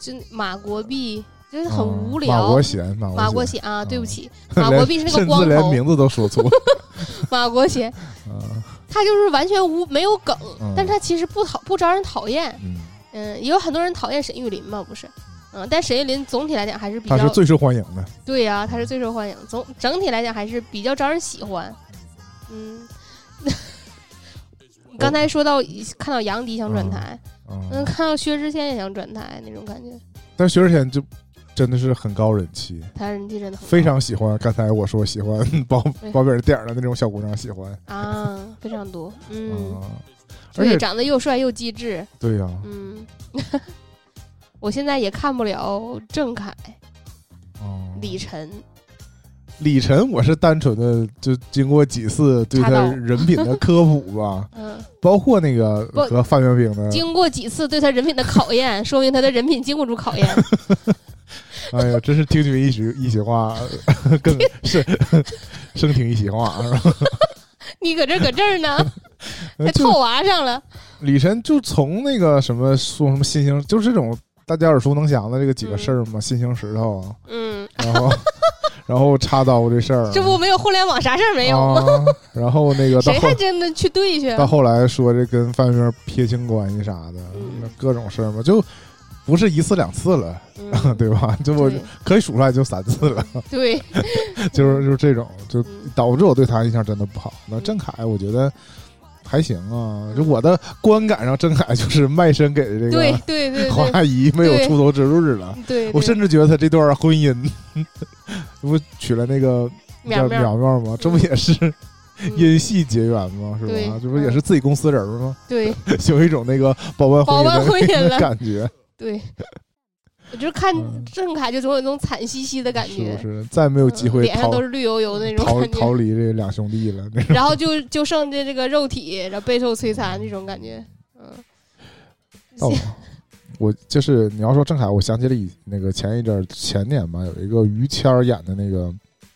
就马国碧就是啊很无马聊国。贤，马马国贤，啊，对不起，马国碧是那个光头，连名字都说错。马国贤，啊他就是完全无没有梗，嗯但他其实不讨不招人讨厌。嗯，嗯，也有很多人讨厌沈玉琳嘛，不是？嗯，但沈玉琳总体来讲还是比较他是最受欢迎的。对呀、他是最受欢迎，总整体来讲还是比较招人喜欢。嗯，你刚才说到看到杨迪想转台，嗯，嗯，看到薛之谦也想转台那种感觉，但薛之谦就真的是很高人气，他人气真的很高非常喜欢。刚才我说喜欢包包贝尔电影的那种小姑娘喜欢。啊，非常多。嗯，啊，而，且长得又帅又机智。对呀，嗯，我现在也看不了郑恺、哦，李晨。李晨，我是单纯的就经过几次对他人品的科普吧，嗯，包括那个和范冰冰的，经过几次对他人品的考验，说明他的人品经不住考验。哎呀，真是听君一席一席话，更是生听一席话，是吧？你搁这搁这儿呢，还套娃上了。李晨就从那个什么说什么新型，就是这种大家耳熟能详的这个几个事儿嘛，新型石头，嗯，然后然后插刀这事儿，这不没有互联网啥事儿没有吗？啊，然后那个到谁后还真的去对去？到后来说这跟范冰冰撇清关系啥的，各种事儿嘛，就不是一次两次了，嗯 对吧？就我可以数出来就三次了，对，就是就是这种，就嗯导致我对他印象真的不好。那郑恺，我觉得还行啊，就我的观感上，郑恺就是卖身给这个对对黄对阿姨没有出头之日了。对，我甚至觉得他这段婚姻，不娶了那个叫苗苗苗苗吗？这不也是嗯因戏结缘吗？是吧？这不也是自己公司人吗？对 有一种那个包办婚姻的感觉，对，我就看嗯郑恺就总有那种惨兮兮的感是觉不，是？再没有机嗯会逃脸上都是绿油油的那种逃感觉，逃离这两兄弟了。然后就就剩这这个肉体，然后备受摧残这种感觉，嗯。哦，我就是你要说郑恺，我想起了以那个前一阵前年吧，有一个于谦演的那个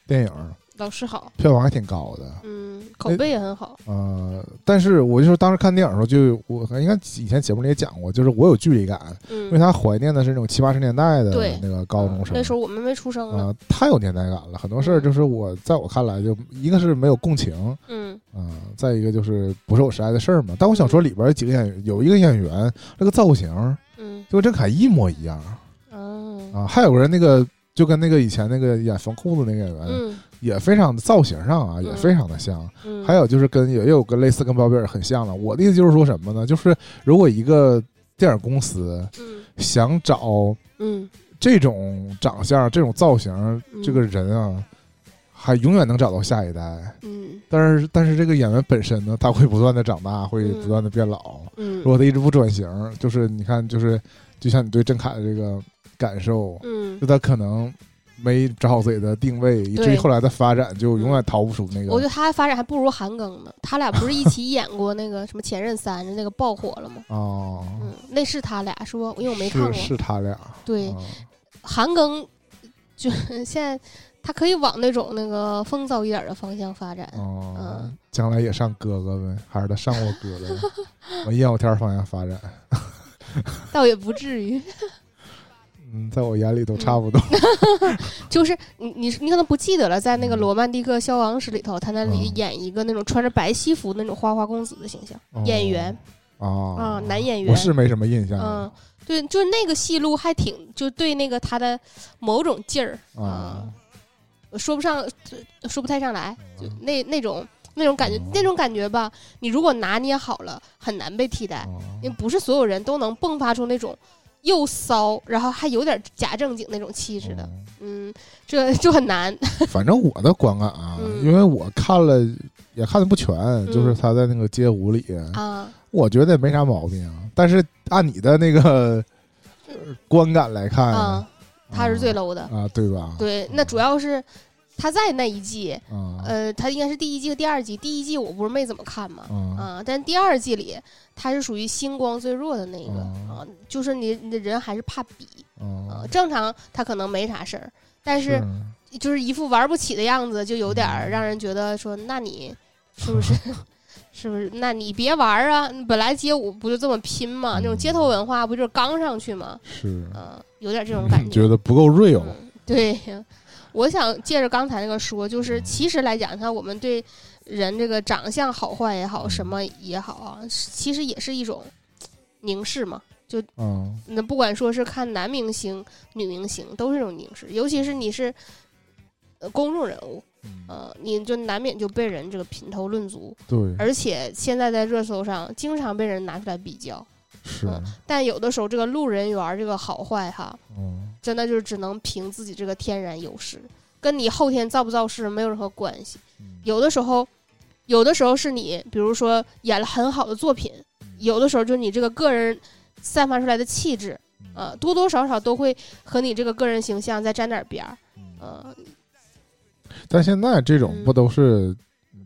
电影，老师好，票房还挺高的。嗯，口碑也很好，呃，但是我就说当时看电影的时候就，我应该以前节目里也讲过，就是我有距离感，因为嗯，他怀念的是那种七八十年代的那个高中生。那时候我们没出生呢，啊、太有年代感了，很多事儿就是我在我看来，就一个是没有共情，嗯。啊、再一个就是不是我实爱的事儿嘛。但我想说，里边有几个演员，有一个演员那个造型嗯。就跟郑恺一模一样。嗯啊，还有个人那个就跟那个以前那个演缝裤子那个演员、嗯也非常的造型上啊，也嗯非常的像。嗯，还有就是跟也有跟类似跟包贝尔很像的。我的意思就是说什么呢？就是如果一个电影公司嗯想找嗯这种长相、这种造型，嗯这个人啊，还永远能找到下一代。嗯但是，但是这个演员本身呢，他会不断的长大，会嗯不断的变老。嗯如果他一直不转型，就是你看，就是就像你对郑恺的这个感受，嗯就，他可能没找好自己的定位，以至于后来的发展就永远逃不出那个。我觉得他发展还不如韩庚呢，他俩不是一起演过那个什么《前任三》那个爆火了吗？哦，嗯，那是他俩是不？因为我没看过。是是他俩。对，啊韩庚就现在他可以往那种那个风骚一点的方向发展。哦嗯，将来也上哥哥呗，还是他上过哥哥，往艳有天方向发展。倒也不至于，嗯，在我眼里都差不多。就是你你你可能不记得了，在那个《罗曼蒂克消亡史》里头，他那里嗯演一个那种穿着白西服那种花花公子的形象，演员哦啊，男演员我，是没什么印象嗯，对，就是那个戏路还挺，就对那个他的某种劲儿啊，我说不上，说不太上来，就那那种那种感觉，那种感觉吧，你如果拿捏好了，很难被替代。哦因为不是所有人都能迸发出那种又骚，然后还有点假正经那种气质的。哦嗯，这 就很难。反正我的观感啊，嗯因为我看了也看的不全，就是他在那个街舞里，啊，我觉得也没啥毛病啊。但是按你的那个呃观感来看，啊他是最 low 的。啊，对吧？对，那主要是他在那一季，啊呃，他应该是第一季和第二季。第一季我不是没怎么看嘛，啊啊，但第二季里他是属于星光最弱的那个哦啊，就是你你的人还是怕比啊，啊，正常他可能没啥事儿，但是是就是一副玩不起的样子，就有点儿让人觉得说，那你是不是？是不是？那你别玩儿啊！本来街舞不就这么拼吗？那种街头文化不就是刚上去吗？是，嗯、有点这种感觉得不够 real，嗯对，我想借着刚才那个说，就是其实来讲，看我们对人这个长相好坏也好，什么也好啊，其实也是一种凝视嘛。就嗯。那不管说是看男明星、女明星，都是这种凝视，尤其是你是呃公众人物，嗯。呃，你就难免就被人这个品头论足，对，而且现在在热搜上经常被人拿出来比较，是，但有的时候这个路人缘儿这个好坏哈，嗯真的就是只能凭自己这个天然优势，跟你后天造不造势没有任何关系。嗯有的时候，有的时候是你，比如说演了很好的作品，有的时候就是你这个个人散发出来的气质，呃，多多少少都会和你这个个人形象再沾点边儿，呃，但现在这种嗯不都是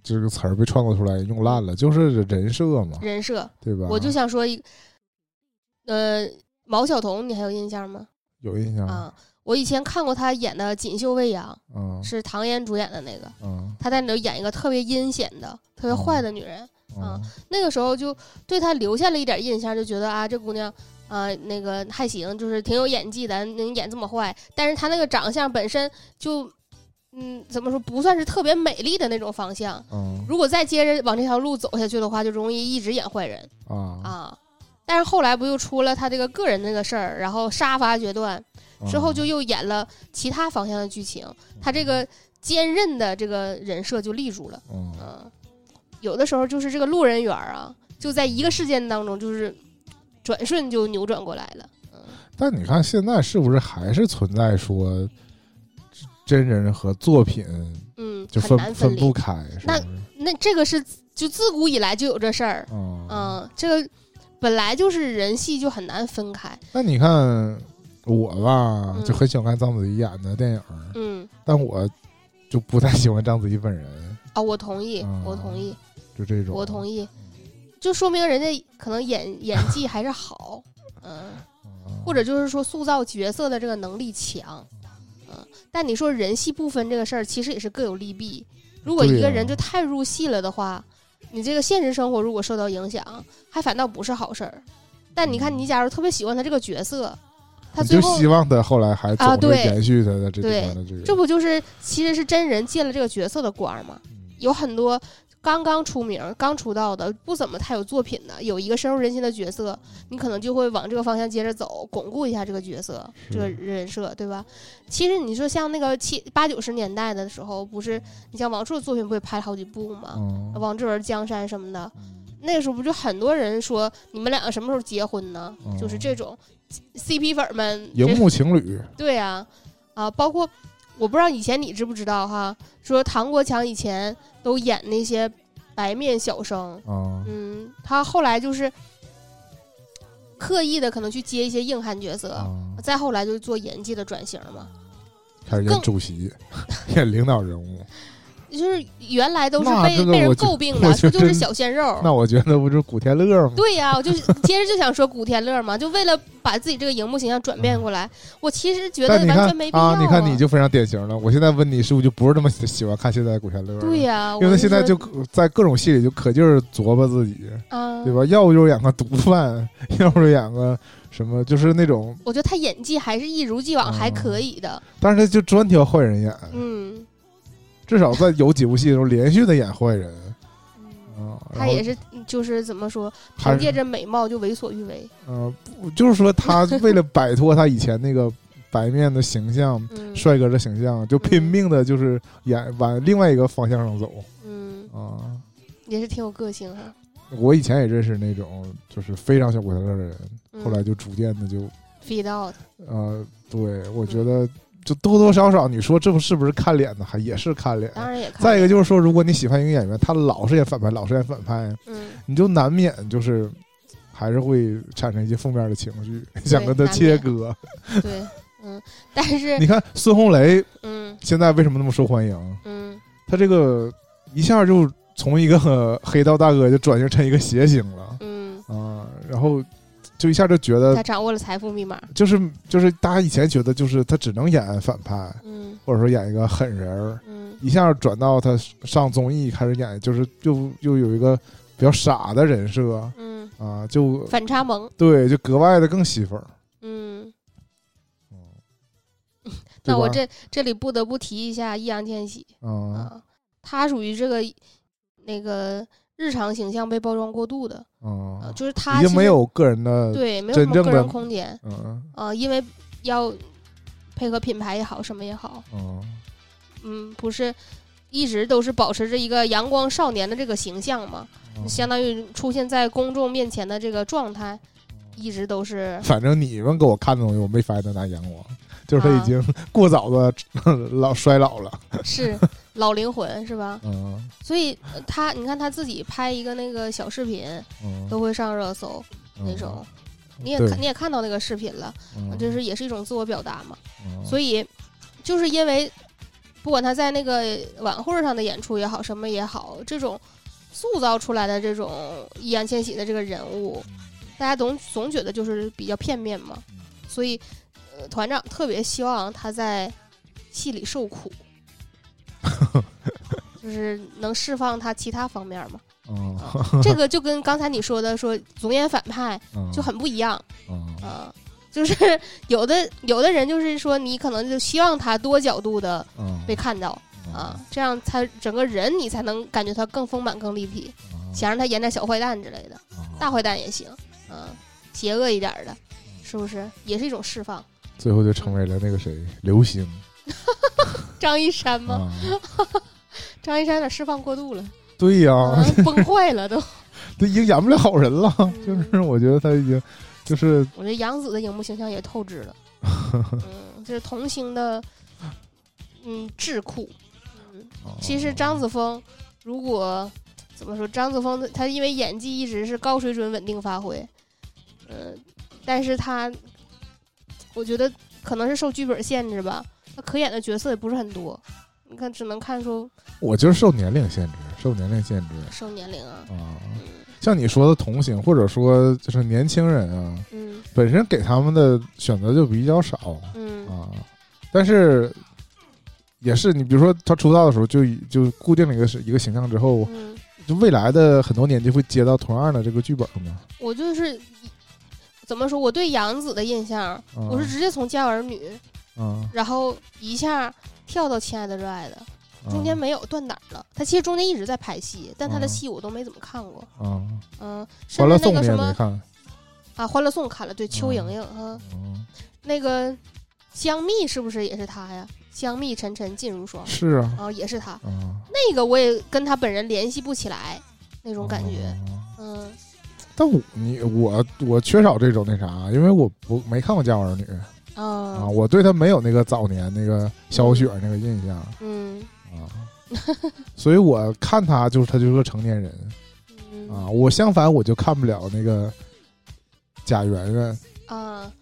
这个词儿被创作出来用烂了，就是人设嘛，人设。对吧？我就想说一，呃，毛晓彤，你还有印象吗？有印象，啊，我以前看过她演的《锦绣未央嗯》，是唐嫣主演的那个，嗯她在里头演一个特别阴险的、特别坏的女人。嗯那个时候就对她留下了一点印象，就觉得啊，这姑娘啊、那个还行，就是挺有演技的，能演这么坏。但是她那个长相本身就，嗯，怎么说不算是特别美丽的那种方向。嗯如果再接着往这条路走下去的话，就容易一直演坏人啊啊。但是后来不又出了他这个个人那个事儿，然后杀伐决断之后，就又演了其他方向的剧情，他这个坚韧的这个人设就立住了。嗯嗯，有的时候就是这个路人缘儿啊，就在一个事件当中，就是转瞬就扭转过来了。嗯但你看现在是不是还是存在说真人和作品嗯，就很难分分不。开？是那那这个是就自古以来就有这事儿，嗯嗯，这个本来就是人戏就很难分开。那你看我吧，嗯。就很喜欢看章子怡演的电影，嗯，但我就不太喜欢章子怡本人，啊，我同意，嗯我同意，就这种。我同意，就说明人家可能演 演技还是好，嗯。嗯，或者就是说塑造角色的这个能力强，嗯，但你说人戏不分这个事儿，其实也是各有利弊。如果一个人就太入戏了的话，你这个现实生活如果受到影响，还反倒不是好事儿。但你看，你假如特别喜欢他这个角色，他最后就希望他后来还啊对延续他的这里对这个，这不就是其实是真人借了这个角色的光吗？嗯有很多刚刚出名、刚出道的，不怎么太有作品的，有一个深入人心的角色，你可能就会往这个方向接着走，巩固一下这个角色、这个人设，对吧？其实你说像那个七八九十年代的时候，不是你像王朔的作品不也拍了好几部吗？嗯王志文、江山什么的，嗯那个时候不就很多人说你们两个什么时候结婚呢？嗯就是这种 CP 粉们，荧幕情侣，对呀、啊，包括我不知道以前你知不知道哈，说唐国强以前都演那些白面小生，啊，嗯，他后来就是刻意的可能去接一些硬汉角色，啊再后来就做演技的转型嘛，开始演主席，演领导人物。就是原来都是被被人诟病的，我觉得不就是小鲜肉？那我觉得不就是古天乐吗？对呀、我就 接着就想说古天乐嘛，就为了把自己这个荧幕形象转变过来，我其实觉得完全没必要你看你就非常典型了。我现在问你，是不是就不是那么喜欢看现在的古天乐？对、呀、因为他现在就在各种戏里就可劲儿琢磨自己，啊，对吧？要不就是演个毒贩，要不就演个什么，就是那种，我觉得他演技还是一如既往还可以的，但是他就专挑坏人演，嗯，至少在有几部戏中连续的演坏人。啊。他也是就是怎么说，凭借着美貌就为所欲为，呃，不就是说他 为了摆脱他以前那个白面的形象、嗯，帅哥的形象，就拼命的就是演往另外一个方向上走。嗯，啊。也是挺有个性哈。我以前也认识那种就是非常小鬼特的人，嗯。后来就逐渐的就 feed out，呃，对我觉得就多多少少，你说这不是不是看脸呢？还也是看脸。当然也看。再一个就是说，如果你喜欢一个演员，他老是演反派，老是演反派，嗯，你就难免就是还是会产生一些负面的情绪，想跟他切割。对，嗯，但是你看孙红雷嗯现在为什么那么受欢迎？嗯他这个一下就从一个呃 黑道大哥就转型成一个谐星了嗯，啊、然后就一下就觉得他掌握了财富密码。就是就是大家以前觉得就是他只能演反派，嗯。或者说演一个狠人儿，嗯。一下转到他上综艺开始演，就是又又有一个比较傻的人设。嗯，啊，就反差萌。对，就格外的更吸粉儿。嗯，嗯，那我这这里不得不提一下易烊千玺。嗯。啊，他属于这个那个日常形象被包装过度的，呃嗯，就是他已经没有个人的对没有什么个人空间嗯啊，因为要配合品牌也好，什么也好，嗯嗯，不是一直都是保持着一个阳光少年的这个形象嘛，嗯相当于出现在公众面前的这个状态，一直都是反正你们给我看的东西，我没发现他拿阳光，就是他啊。已经 过早的 老衰老了。是老灵魂是吧？嗯。所以呃他，你看他自己拍一个那个小视频嗯，都会上热搜那嗯种，你也看你也看到那个视频了，嗯。这是也是一种自我表达嘛。嗯。所以就是因为不管他在那个晚会上的演出也好，什么也好，这种塑造出来的这种易烊千玺的这个人物，大家总总觉得就是比较片面嘛，所以呃，团长特别希望他在戏里受苦，就是能释放他其他方面嘛。啊这个就跟刚才你说的说总演反派嗯就很不一样嗯啊、就是 有的有的人就是说你可能就希望他多角度的嗯被看到嗯啊，这样他整个人你才能感觉他更丰满、更立体。嗯想让他演点小坏蛋之类的，嗯大坏蛋也行，啊，邪恶一点的，是不是也是一种释放？最后就成为了那个谁刘星。张一山吗？啊，张一山有点释放过度了，对呀、啊崩坏了都。他已经演不了好人了，嗯。就是我觉得他已经就是我觉得杨紫的荧幕形象也透支了，嗯，这是童星的，嗯，智库。嗯，其实张子枫如果怎么说，张子枫他因为演技一直是高水准稳定发挥，嗯，但是他我觉得可能是受剧本限制吧，他可演的角色也不是很多，你看只能看出我就是受年龄限制，受年龄限制受年龄啊，啊。像你说的同行，或者说就是年轻人啊，嗯本身给他们的选择就比较少嗯啊。但是也是你比如说他出道的时候就就固定了一个是一个形象之后，嗯，就未来的很多年就会接到同样的这个剧本嘛。我就是怎么说，我对杨紫的印象，啊我是直接从《家有儿女》啊，然后一下跳到《亲爱的热爱的》，中间啊没有断档了。他其实中间一直在拍戏，但他的啊戏我都没怎么看过。啊，嗯，甚至那个什么也没看，啊，《欢乐颂》看了，对，邱莹莹哈，嗯，那个香蜜是不是也是他呀？香蜜沉沉烬如霜是啊，啊，也是他。啊，那个我也跟他本人联系不起来那种感觉。啊嗯但我你我我缺少这种那啥，因为我不没看过《家有儿女》啊，啊我对他没有那个早年那个小雪那个印象嗯。啊，所以我看他就是他就是个成年人嗯。啊，我相反我就看不了那个贾圆圆，啊，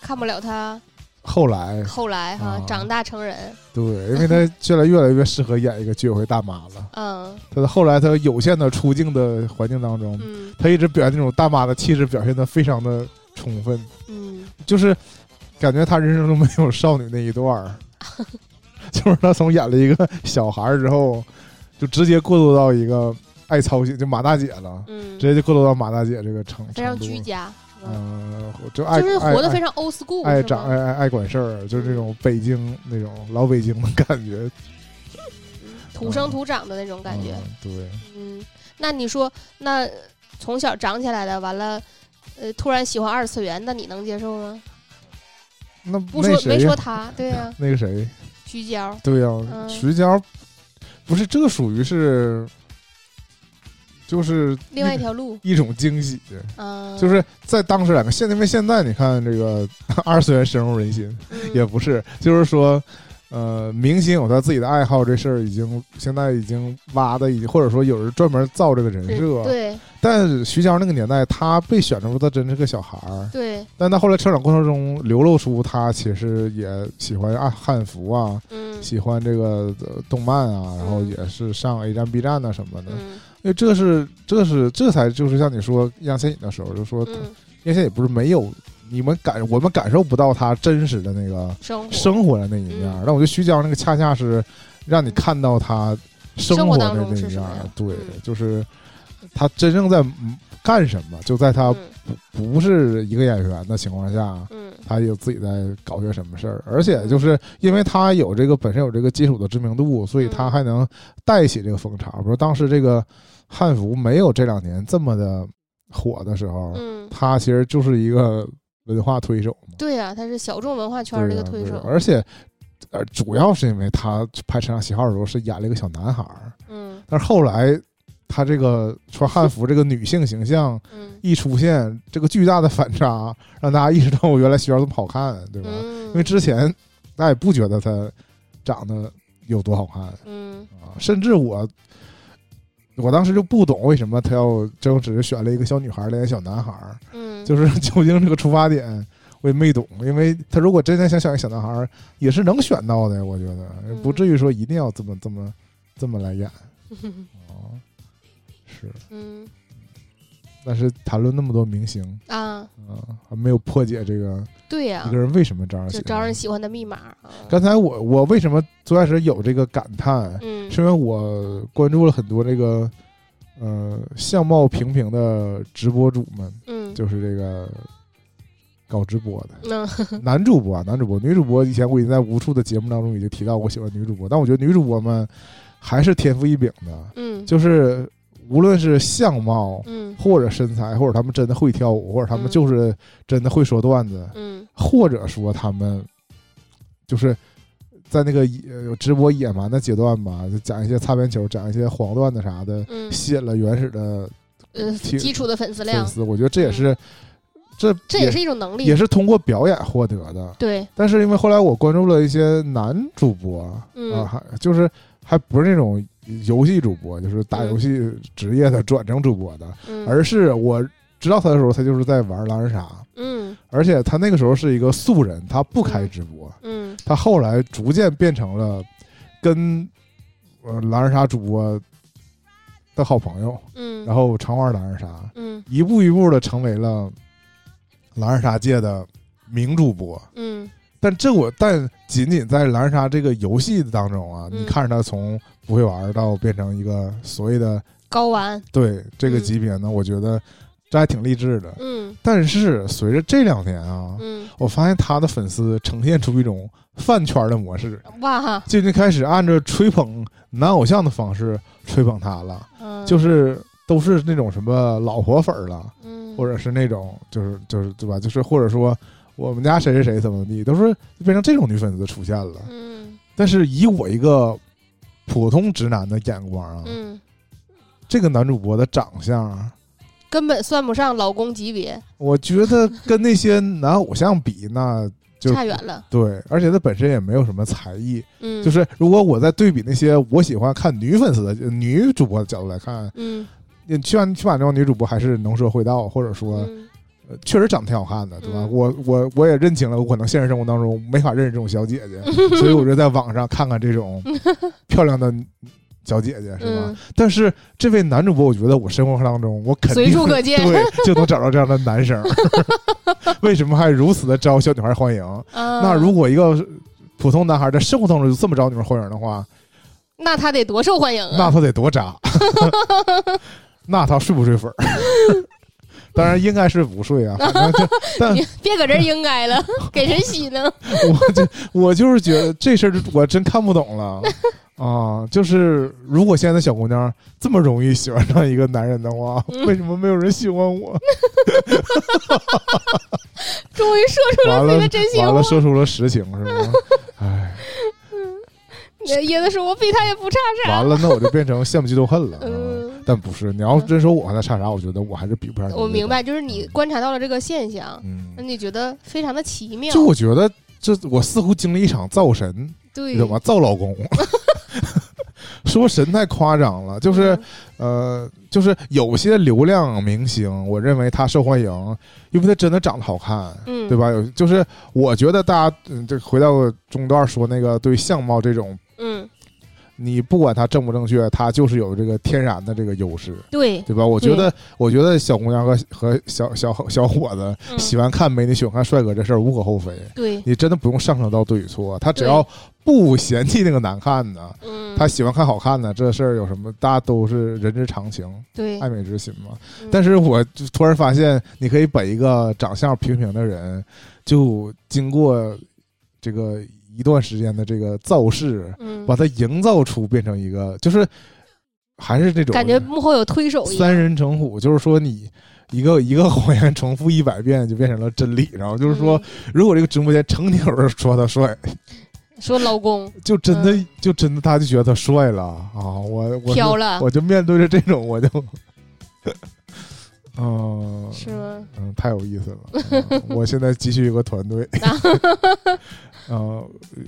看不了他后来后来哈、啊。长大成人。对，因为他现 在越来越适合演一个居委会大妈了。嗯。他的后来他有限的出镜的环境当中，嗯。他一直表现那种大妈的气质，表现的非常的充分。嗯。就是感觉他人生中没有少女那一段儿，就是他从演了一个小孩儿之后，就直接过渡到一个爱操心，就马大姐了，嗯，直接就过渡到马大姐这个程非常居家，嗯、就爱就是活得非常 old school，爱长爱爱爱管事儿，就是这种北京那种老北京的感觉，土生土长的那种感觉。嗯对，嗯，那你说，那从小长起来的，完了，呃，突然喜欢二次元，那你能接受吗？那不说没说他，对呀、那个谁，徐娇，对呀、嗯。徐娇不是这属于是就是另外一条路，一种惊喜，嗯，就是在当时来看，现因为现在你看这个 二次元深入人心，嗯。也不是，就是说，呃，明星有他自己的爱好，这事儿已经现在已经挖的，已经或者说有人专门造这个人设。对但徐娇那个年代，他被选出他真是个小孩儿，对，但他后来成长过程中流露出他其实也喜欢啊汉服啊，嗯。喜欢这个、呃动漫啊，然后嗯。也是上 A 站、B 站啊什么的。嗯因为这是这是这才就是像你说杨千玺的时候，就说嗯，杨千玺不是没有你们感我们感受不到他真实的那个生活生活的那一面嗯儿。但我觉得徐娇那个恰恰是让你看到他生生活的那一面儿对，嗯就是他真正在嗯干什么，就在他嗯不不是一个演员的情况下。嗯他有自己在搞些什么事儿，而且就是因为他有这个本身有这个基础的知名度，所以他嗯还能带起这个风潮。比如当时这个汉服没有这两年这么的火的时候，嗯，他其实就是一个文化推手嘛，对呀，他是小众文化圈儿的一个推手而且呃，主要是因为他拍《乘上喜号》的时候是演了一个小男孩儿，嗯。但是后来他这个穿汉服这个女性形象 嗯。一出现，这个巨大的反差，让大家意识到我原来学校这么好看，对吧？嗯，因为之前大家也不觉得他长得有多好看嗯。啊，甚至我我当时就不懂为什么他要就只是选了一个小女孩来演小男孩就是究竟这个出发点我也没懂，因为他如果真的想选一个小男孩儿，也是能选到的，我觉得嗯不至于说一定要这么这么这么来演。哦，是，嗯。但是谈论那么多明星啊，啊，还没有破解这个对呀一个，人为什么招人喜就欢招人喜欢的密码啊，刚才我我为什么最开始有这个感叹，嗯是因为我关注了很多这个呃相貌平平的直播主们，嗯，就是这个搞直播的。嗯。男主播啊，男主播、女主播，以前我已经在无数的节目当中已经提到我喜欢女主播，但我觉得女主播们还是天赋异禀的，嗯。就是无论是相貌。嗯。或者身材，或者他们真的会跳舞，或者他们嗯。就是真的会说段子，嗯。或者说他们就是在那个野呃直播野蛮的阶段吧，就讲一些擦边球，讲一些黄段子啥的，嗯，吸引了原始的呃，基础的粉丝量，粉丝。我觉得这也是这这也是一种能力，也是通过表演获得的。对，但是因为后来我关注了一些男主播嗯。啊，还就是还不是那种游戏主播，就是打游戏职业的转成主播的，嗯，而是我知道他的时候，他就是在玩狼人杀。嗯。而且他那个时候是一个素人，他不开直播，嗯。他后来逐渐变成了跟呃狼人杀主播的好朋友，嗯，然后常玩狼人杀，嗯。一步一步的成为了狼人杀界的名主播。嗯。但这我但仅仅在狼人杀这个游戏当中啊，嗯。你看着他从不会玩到变成一个所谓的高玩，对这个嗯。级别呢，我觉得这还挺励志的。嗯但是随着这两年啊，嗯，我发现他的粉丝呈现出一种饭圈的模式，哇，最近开始按照吹捧男偶像的方式吹捧他了，嗯，就是都是那种什么老婆粉儿了，嗯，或者是那种就是就是对吧？就是或者说我们家谁谁谁怎么地，都是变成这种女粉丝出现了。嗯但是以我一个普通直男的眼光啊，嗯，这个男主播的长相啊，根本算不上老公级别，我觉得跟那些男偶像比，那就差远了，对，而且他本身也没有什么才艺。嗯，就是如果我在对比那些我喜欢看女粉丝的呃女主播的角度来看，嗯。你起码起码这种女主播还是能说会道，或者说、确实长得挺好看的，对吧？嗯。我我我也认清了，我可能现实生活当中没法认识这种小姐姐，所以我就在网上看看这种 漂亮的小姐姐，是吧？嗯，但是这位男主播，我觉得我生活当中我肯定随处可见 对，就能找到这样的男生。为什么还如此的招小女孩欢迎？啊，那如果一个普通男孩在生活当中就这么招女孩欢迎的话，那他得多受欢迎啊，那他得多渣，那他睡不睡粉儿？当然应该是不睡啊，反正就但你别搁这应该了，给谁洗呢？我就我就是觉得这事儿我真看不懂了啊！就是如果现在的小姑娘这么容易喜欢上一个男人的话，嗯 为什么没有人喜欢我？终于说出了了自己的真心话完了，。说出了实情是吗？哎，那椰子说：“我比他也不差啥。”完了，那我就变成羡慕嫉妒恨了。啊嗯，但不是，你要真说我和他差啥，我觉得我还是比不上。我明。白，就是你观察到了这个现象，那嗯，你觉得非常的奇妙。就我觉得这我似乎经历一场造神，对你懂吗？造老公，说神太夸张了，就是。呃，就是有些流量明星，我认为他受欢迎，因为他真的长得好看，嗯，对？吧？有就是我觉得大家，嗯，这回到中段说那个对相貌这种，嗯，你不管他正不正确，他就是有这个天然的这个优势，对，对吧？我觉得，我觉得小姑娘和和小小小伙子嗯喜欢看美女，喜欢看帅哥，这事儿无可厚非。对，你真的不用上升到对与错，他只要不嫌弃那个难看的，嗯，他喜欢看好看的，这事儿有什么？大家都是人之常情。对，爱美之心嘛。嗯但是我就突然发现，你可以把一个长相平平的人，就经过这个一段时间的这个造势，嗯，把它营造出变成一个，就是还是这种感觉幕后有推手三。人成虎，就是说你。一个一个谎言重复一百遍就变成了真理，然后就是说，如果这个直播间成天有人说他帅，嗯说老公就真的、嗯就真的他就觉得他帅了啊！我我飘了我就面对着这种我就，嗯、是吗？嗯，太有意思了。嗯我现在急需一个团队，呃，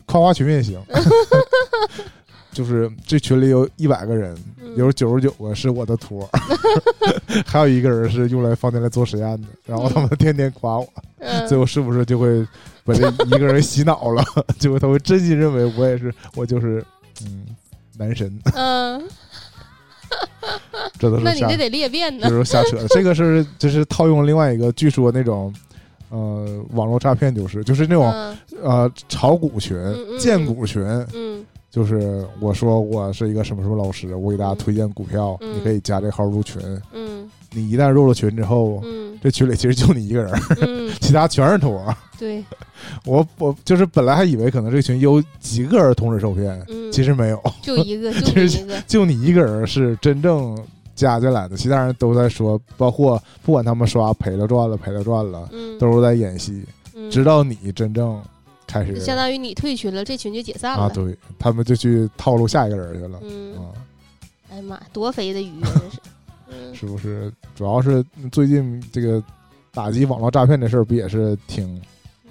夸夸群也行。就是这群里有一百个人，嗯有九十九个是我的托儿，还有一个人是用来放进来做实验的。然后他们天天夸我，嗯最后是不是就会把这一个人洗脑了？结果他会真心认为我也是，我就是嗯男神，嗯，这都是那你这得裂变呢就。是瞎扯的。这个是就是套用另外一个，据说那种呃网络诈骗就是就是那种、嗯。呃炒股群、嗯荐股群，嗯。就是我说我是一个什么什么老师，我给大家推荐股票，嗯你可以加这号入群。嗯。你一旦入了群之后，嗯。这群里其实就你一个人，嗯，其他全是托。对，我我就是本来还以为可能这群有几个人同时受骗，嗯，其实没有，就一个，就一个，就你一个人是真正加进来的，其他人都在说，包括不管他们刷赔了赚了赔了赚了，嗯，都是在演戏，嗯直到你真正开始相当于你退群了，这群就解散了。啊，对他们就去套路下一个人去了嗯，啊，哎呀妈，多肥的鱼真，是。嗯是不是？主要是最近这个打击网络诈骗这事儿不也是挺嗯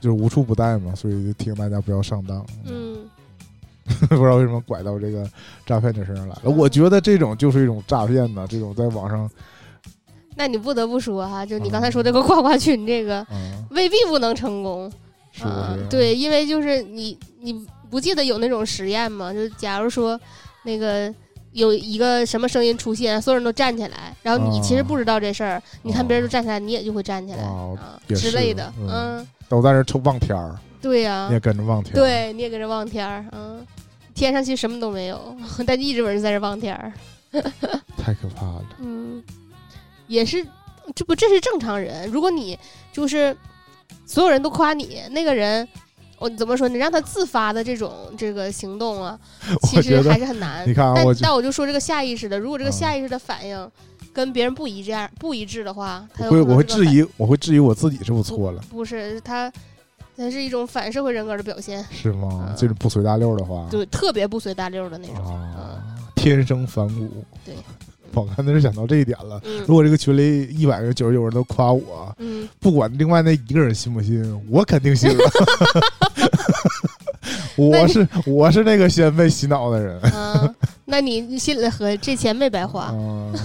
就是无处不在嘛，所以就提醒大家不要上当。嗯，不知道为什么拐到这个诈骗的身上来了。我觉得这种就是一种诈骗呢，这种在网上，那你不得不说哈，就你刚才说这个挂挂群这个，嗯，未必不能成功。是不是？，啊对，因为就是你你不记得有那种实验吗？就假如说那个。有一个什么声音出现，所有人都站起来，然后你其实不知道这事儿，你看别人都站起来，你也就会站起来哦啊之类的，嗯嗯，都在那抽望天儿，对呀、你也跟着望天儿，，对，你也跟着望天儿，嗯，天上其实什么都没有，但一直有人在这望天儿，太可怕了。嗯，也是，这不这是正常人。如果你就是所有人都夸你，那个人，我怎么说？你让他自发的这种这个行动啊，其实还是很难。你看啊，但我但我就说这个下意识的，如果这个嗯下意识的反应跟别人不一致不一致的话，他会我会质疑，我会质疑我自己是不是错了，不是他，它是一种反社会人格的表现，是吗嗯？这种不随大溜的话，对，特别不随大溜的那种。啊，天生反骨。对，我刚才是想到这一点了。嗯如果这个群里一百个九十九人都夸我，嗯，不管另外那一个人信不信，我肯定信了。我是我是那个先被洗脑的人。啊，那你心里合这钱没白花。啊，那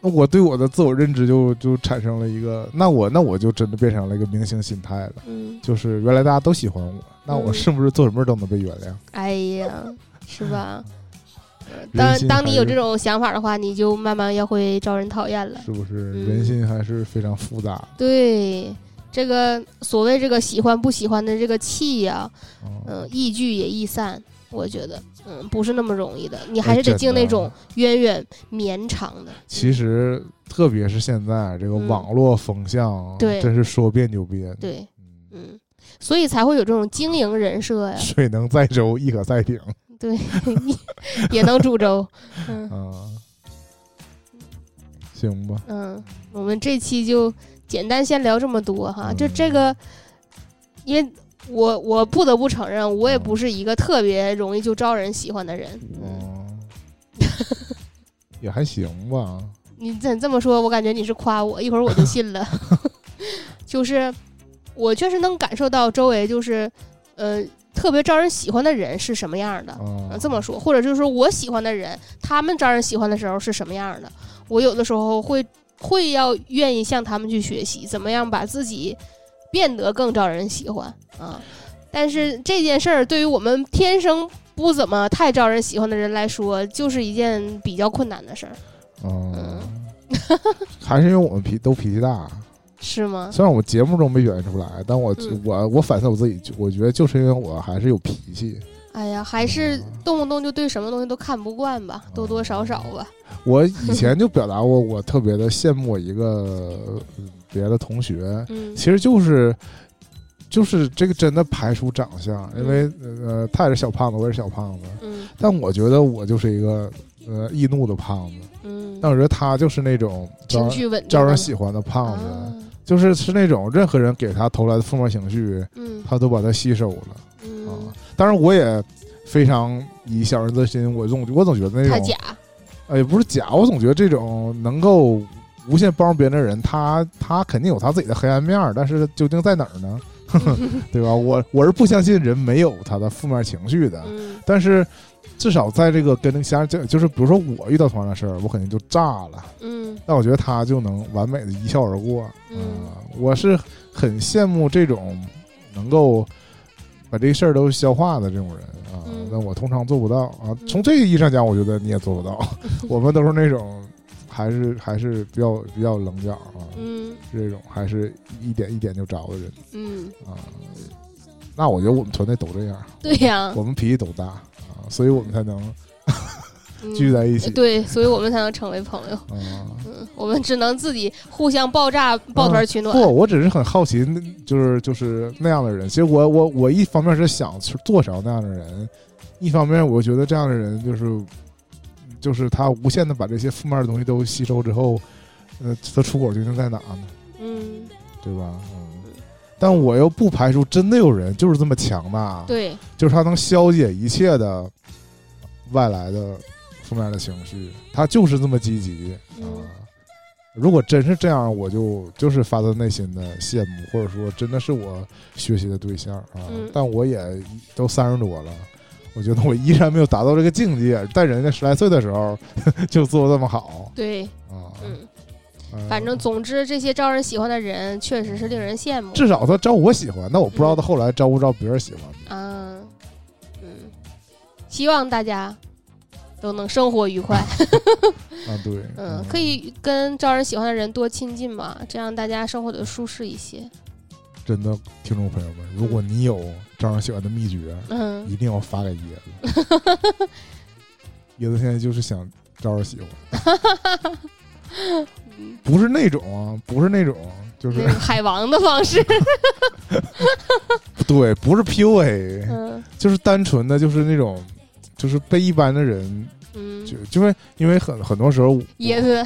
我对我的自我认知就就产生了一个，那我那我就真的变成了一个明星心态了，嗯，就是原来大家都喜欢我，那我嗯是不是做什么事都能被原谅？哎呀，是吧？当当你有这种想法的话，你就慢慢要会招人讨厌了。是不是嗯人心还是非常复杂的？对，这个所谓这个喜欢不喜欢的这个气呀、嗯嗯，易聚也易散，我觉得，嗯，不是那么容易的，你还是得敬那种源远绵长的。其实特别是现在这个嗯网络风向，对真是说变就变。对，嗯，嗯，所以才会有这种经营人设呀，水能载舟，亦可载艇。对，也能煮粥。嗯啊，行吧，嗯，我们这期就简单先聊这么多哈，就嗯这个，因为我我不得不承认，我也不是一个特别容易就招人喜欢的人。嗯，嗯，也还行吧。你怎这么说？我感觉你是夸我，一会儿我就信了。就是我确实能感受到周围就是呃特别招人喜欢的人是什么样的。啊呃，这么说，或者就是说我喜欢的人，他们招人喜欢的时候是什么样的？我有的时候会会要愿意向他们去学习，怎么样把自己变得更招人喜欢啊？但是这件事儿对于我们天生不怎么太招人喜欢的人来说，就是一件比较困难的事儿，嗯，还是因为我们脾都脾气大。是吗？虽然我们节目中没表现出来，但我、嗯我我反思我自己，我觉得就是因为我还是有脾气。哎呀，还是嗯动不动就对什么东西都看不惯吧，多多少少吧。我以前就表达过，我特别的羡慕我一个嗯别的同学，嗯。其实就是就是这个真的排除长相，因为呃他也是小胖子，我也是小胖子，嗯。但我觉得我就是一个呃易怒的胖子，嗯，但我觉得他就是那种招招人喜欢的胖子，啊。就是是那种任何人给他投来的负面情绪，嗯。他都把它吸收了。啊嗯，。当然，我也非常以小人之心，我总我总觉得那种太假，呃也不是假，我总觉得这种能够无限包容别人的人，他他肯定有他自己的黑暗面儿，但是究竟在哪儿呢？对吧？我我是不相信人没有他的负面情绪的，嗯但是至少在这个跟那家就就是比如说我遇到同样的事儿，我肯定就炸了。嗯但我觉得他就能完美的一笑而过。嗯啊我是很羡慕这种能够把这事儿都消化的这种人啊嗯。那、我通常做不到啊。嗯从这个意义上讲，我觉得你也做不到。我们都是那种还是还是比较比较棱角啊，嗯这种还是一点一点就着的人嗯，啊。那我觉得我们团队都这样，对呀，我们脾气都大啊，所以我们才能嗯 聚在一起。对，所以我们才能成为朋友。啊，嗯，我们只能自己互相爆炸、抱团取暖。不，我只是很好奇，就是就是那样的人。其实我我我一方面是想去做成那样的人，一方面我觉得这样的人就是就是他无限的把这些负面的东西都吸收之后，呃，他出口究竟在哪呢？嗯，对吧？嗯。但我又不排除真的有人就是这么强大，对，就是他能消解一切的外来的负面的情绪，他就是这么积极啊。嗯如果真是这样，我就就是发自内心的羡慕，或者说真的是我学习的对象啊。嗯但我也都三十多了，我觉得我依然没有达到这个境界，在人家十来岁的时候 就做这么好对，啊。嗯，呃反正总之，这些招人喜欢的人确实是令人羡慕至少他招我喜欢，那我不知道他后来招不招别人喜欢。啊。嗯，希望大家都能生活愉快。啊，对，嗯，可以跟招人喜欢的人多亲近嘛，这样大家生活的舒适一些。真的，听众朋友们，如果你有招人喜欢的秘诀，嗯。一定要发给椰子。椰子现在就是想招人喜欢，嗯，不是那种啊，不是那种，就是海王的方式。对，不是 PUA，、嗯。就是单纯的就是那种，就是被一般的人嗯，就就会因为很很多时候，椰 子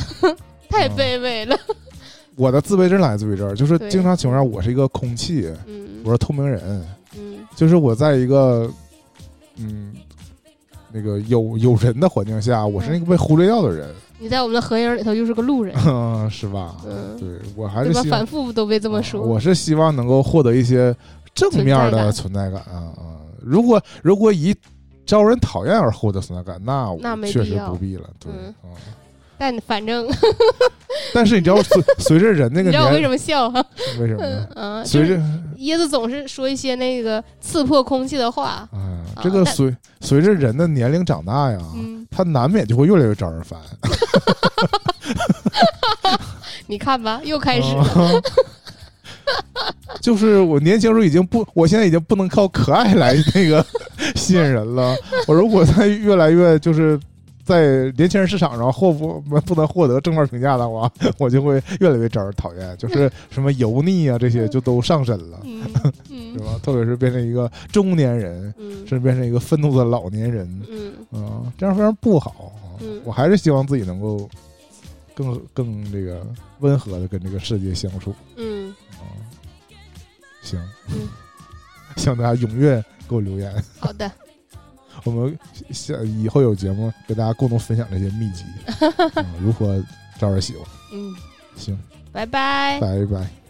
太嗯卑微了。我的自卑症来自于这儿，就是经常情况下我是一个空气，嗯。我是透明人，嗯就是我在一个嗯那个有有人的环境下，我是那个被忽略掉的人，你在我们的合影里头就是个路人，嗯 是吧？嗯对我还？是希望反复都被这么说。啊我是希望能够获得一些正面的存在感啊啊！如果如果以招人讨厌而获得存在感，那我那没确实不必了。对，嗯啊但反正 但是你知道随 随着人那个你知道我为什么笑哈？为什么呢？嗯，就是随着椰子总是说一些那个刺破空气的话。啊，啊这个但随随着人的年龄长大呀，嗯，他难免就会越来越招人烦。你看吧，又开始了。啊就是我年轻时候已经不，我现在已经不能靠可爱来那个吸引人了。我如果再越来越就是在年轻人市场上获不不能获得正面评价的话，我就会越来越招人讨厌。就是什么油腻啊这些就都上身了，嗯是 嗯吧？特别是变成一个中年人，嗯甚至变成一个愤怒的老年人，嗯嗯，这样非常不好。我还是希望自己能够更更这个温和的跟这个世界相处。嗯啊，行，嗯，希望大家踊跃给我留言。好的，我们下以后有节目跟大家共同分享这些秘籍，嗯如何招人喜欢。嗯，行，拜拜。拜拜。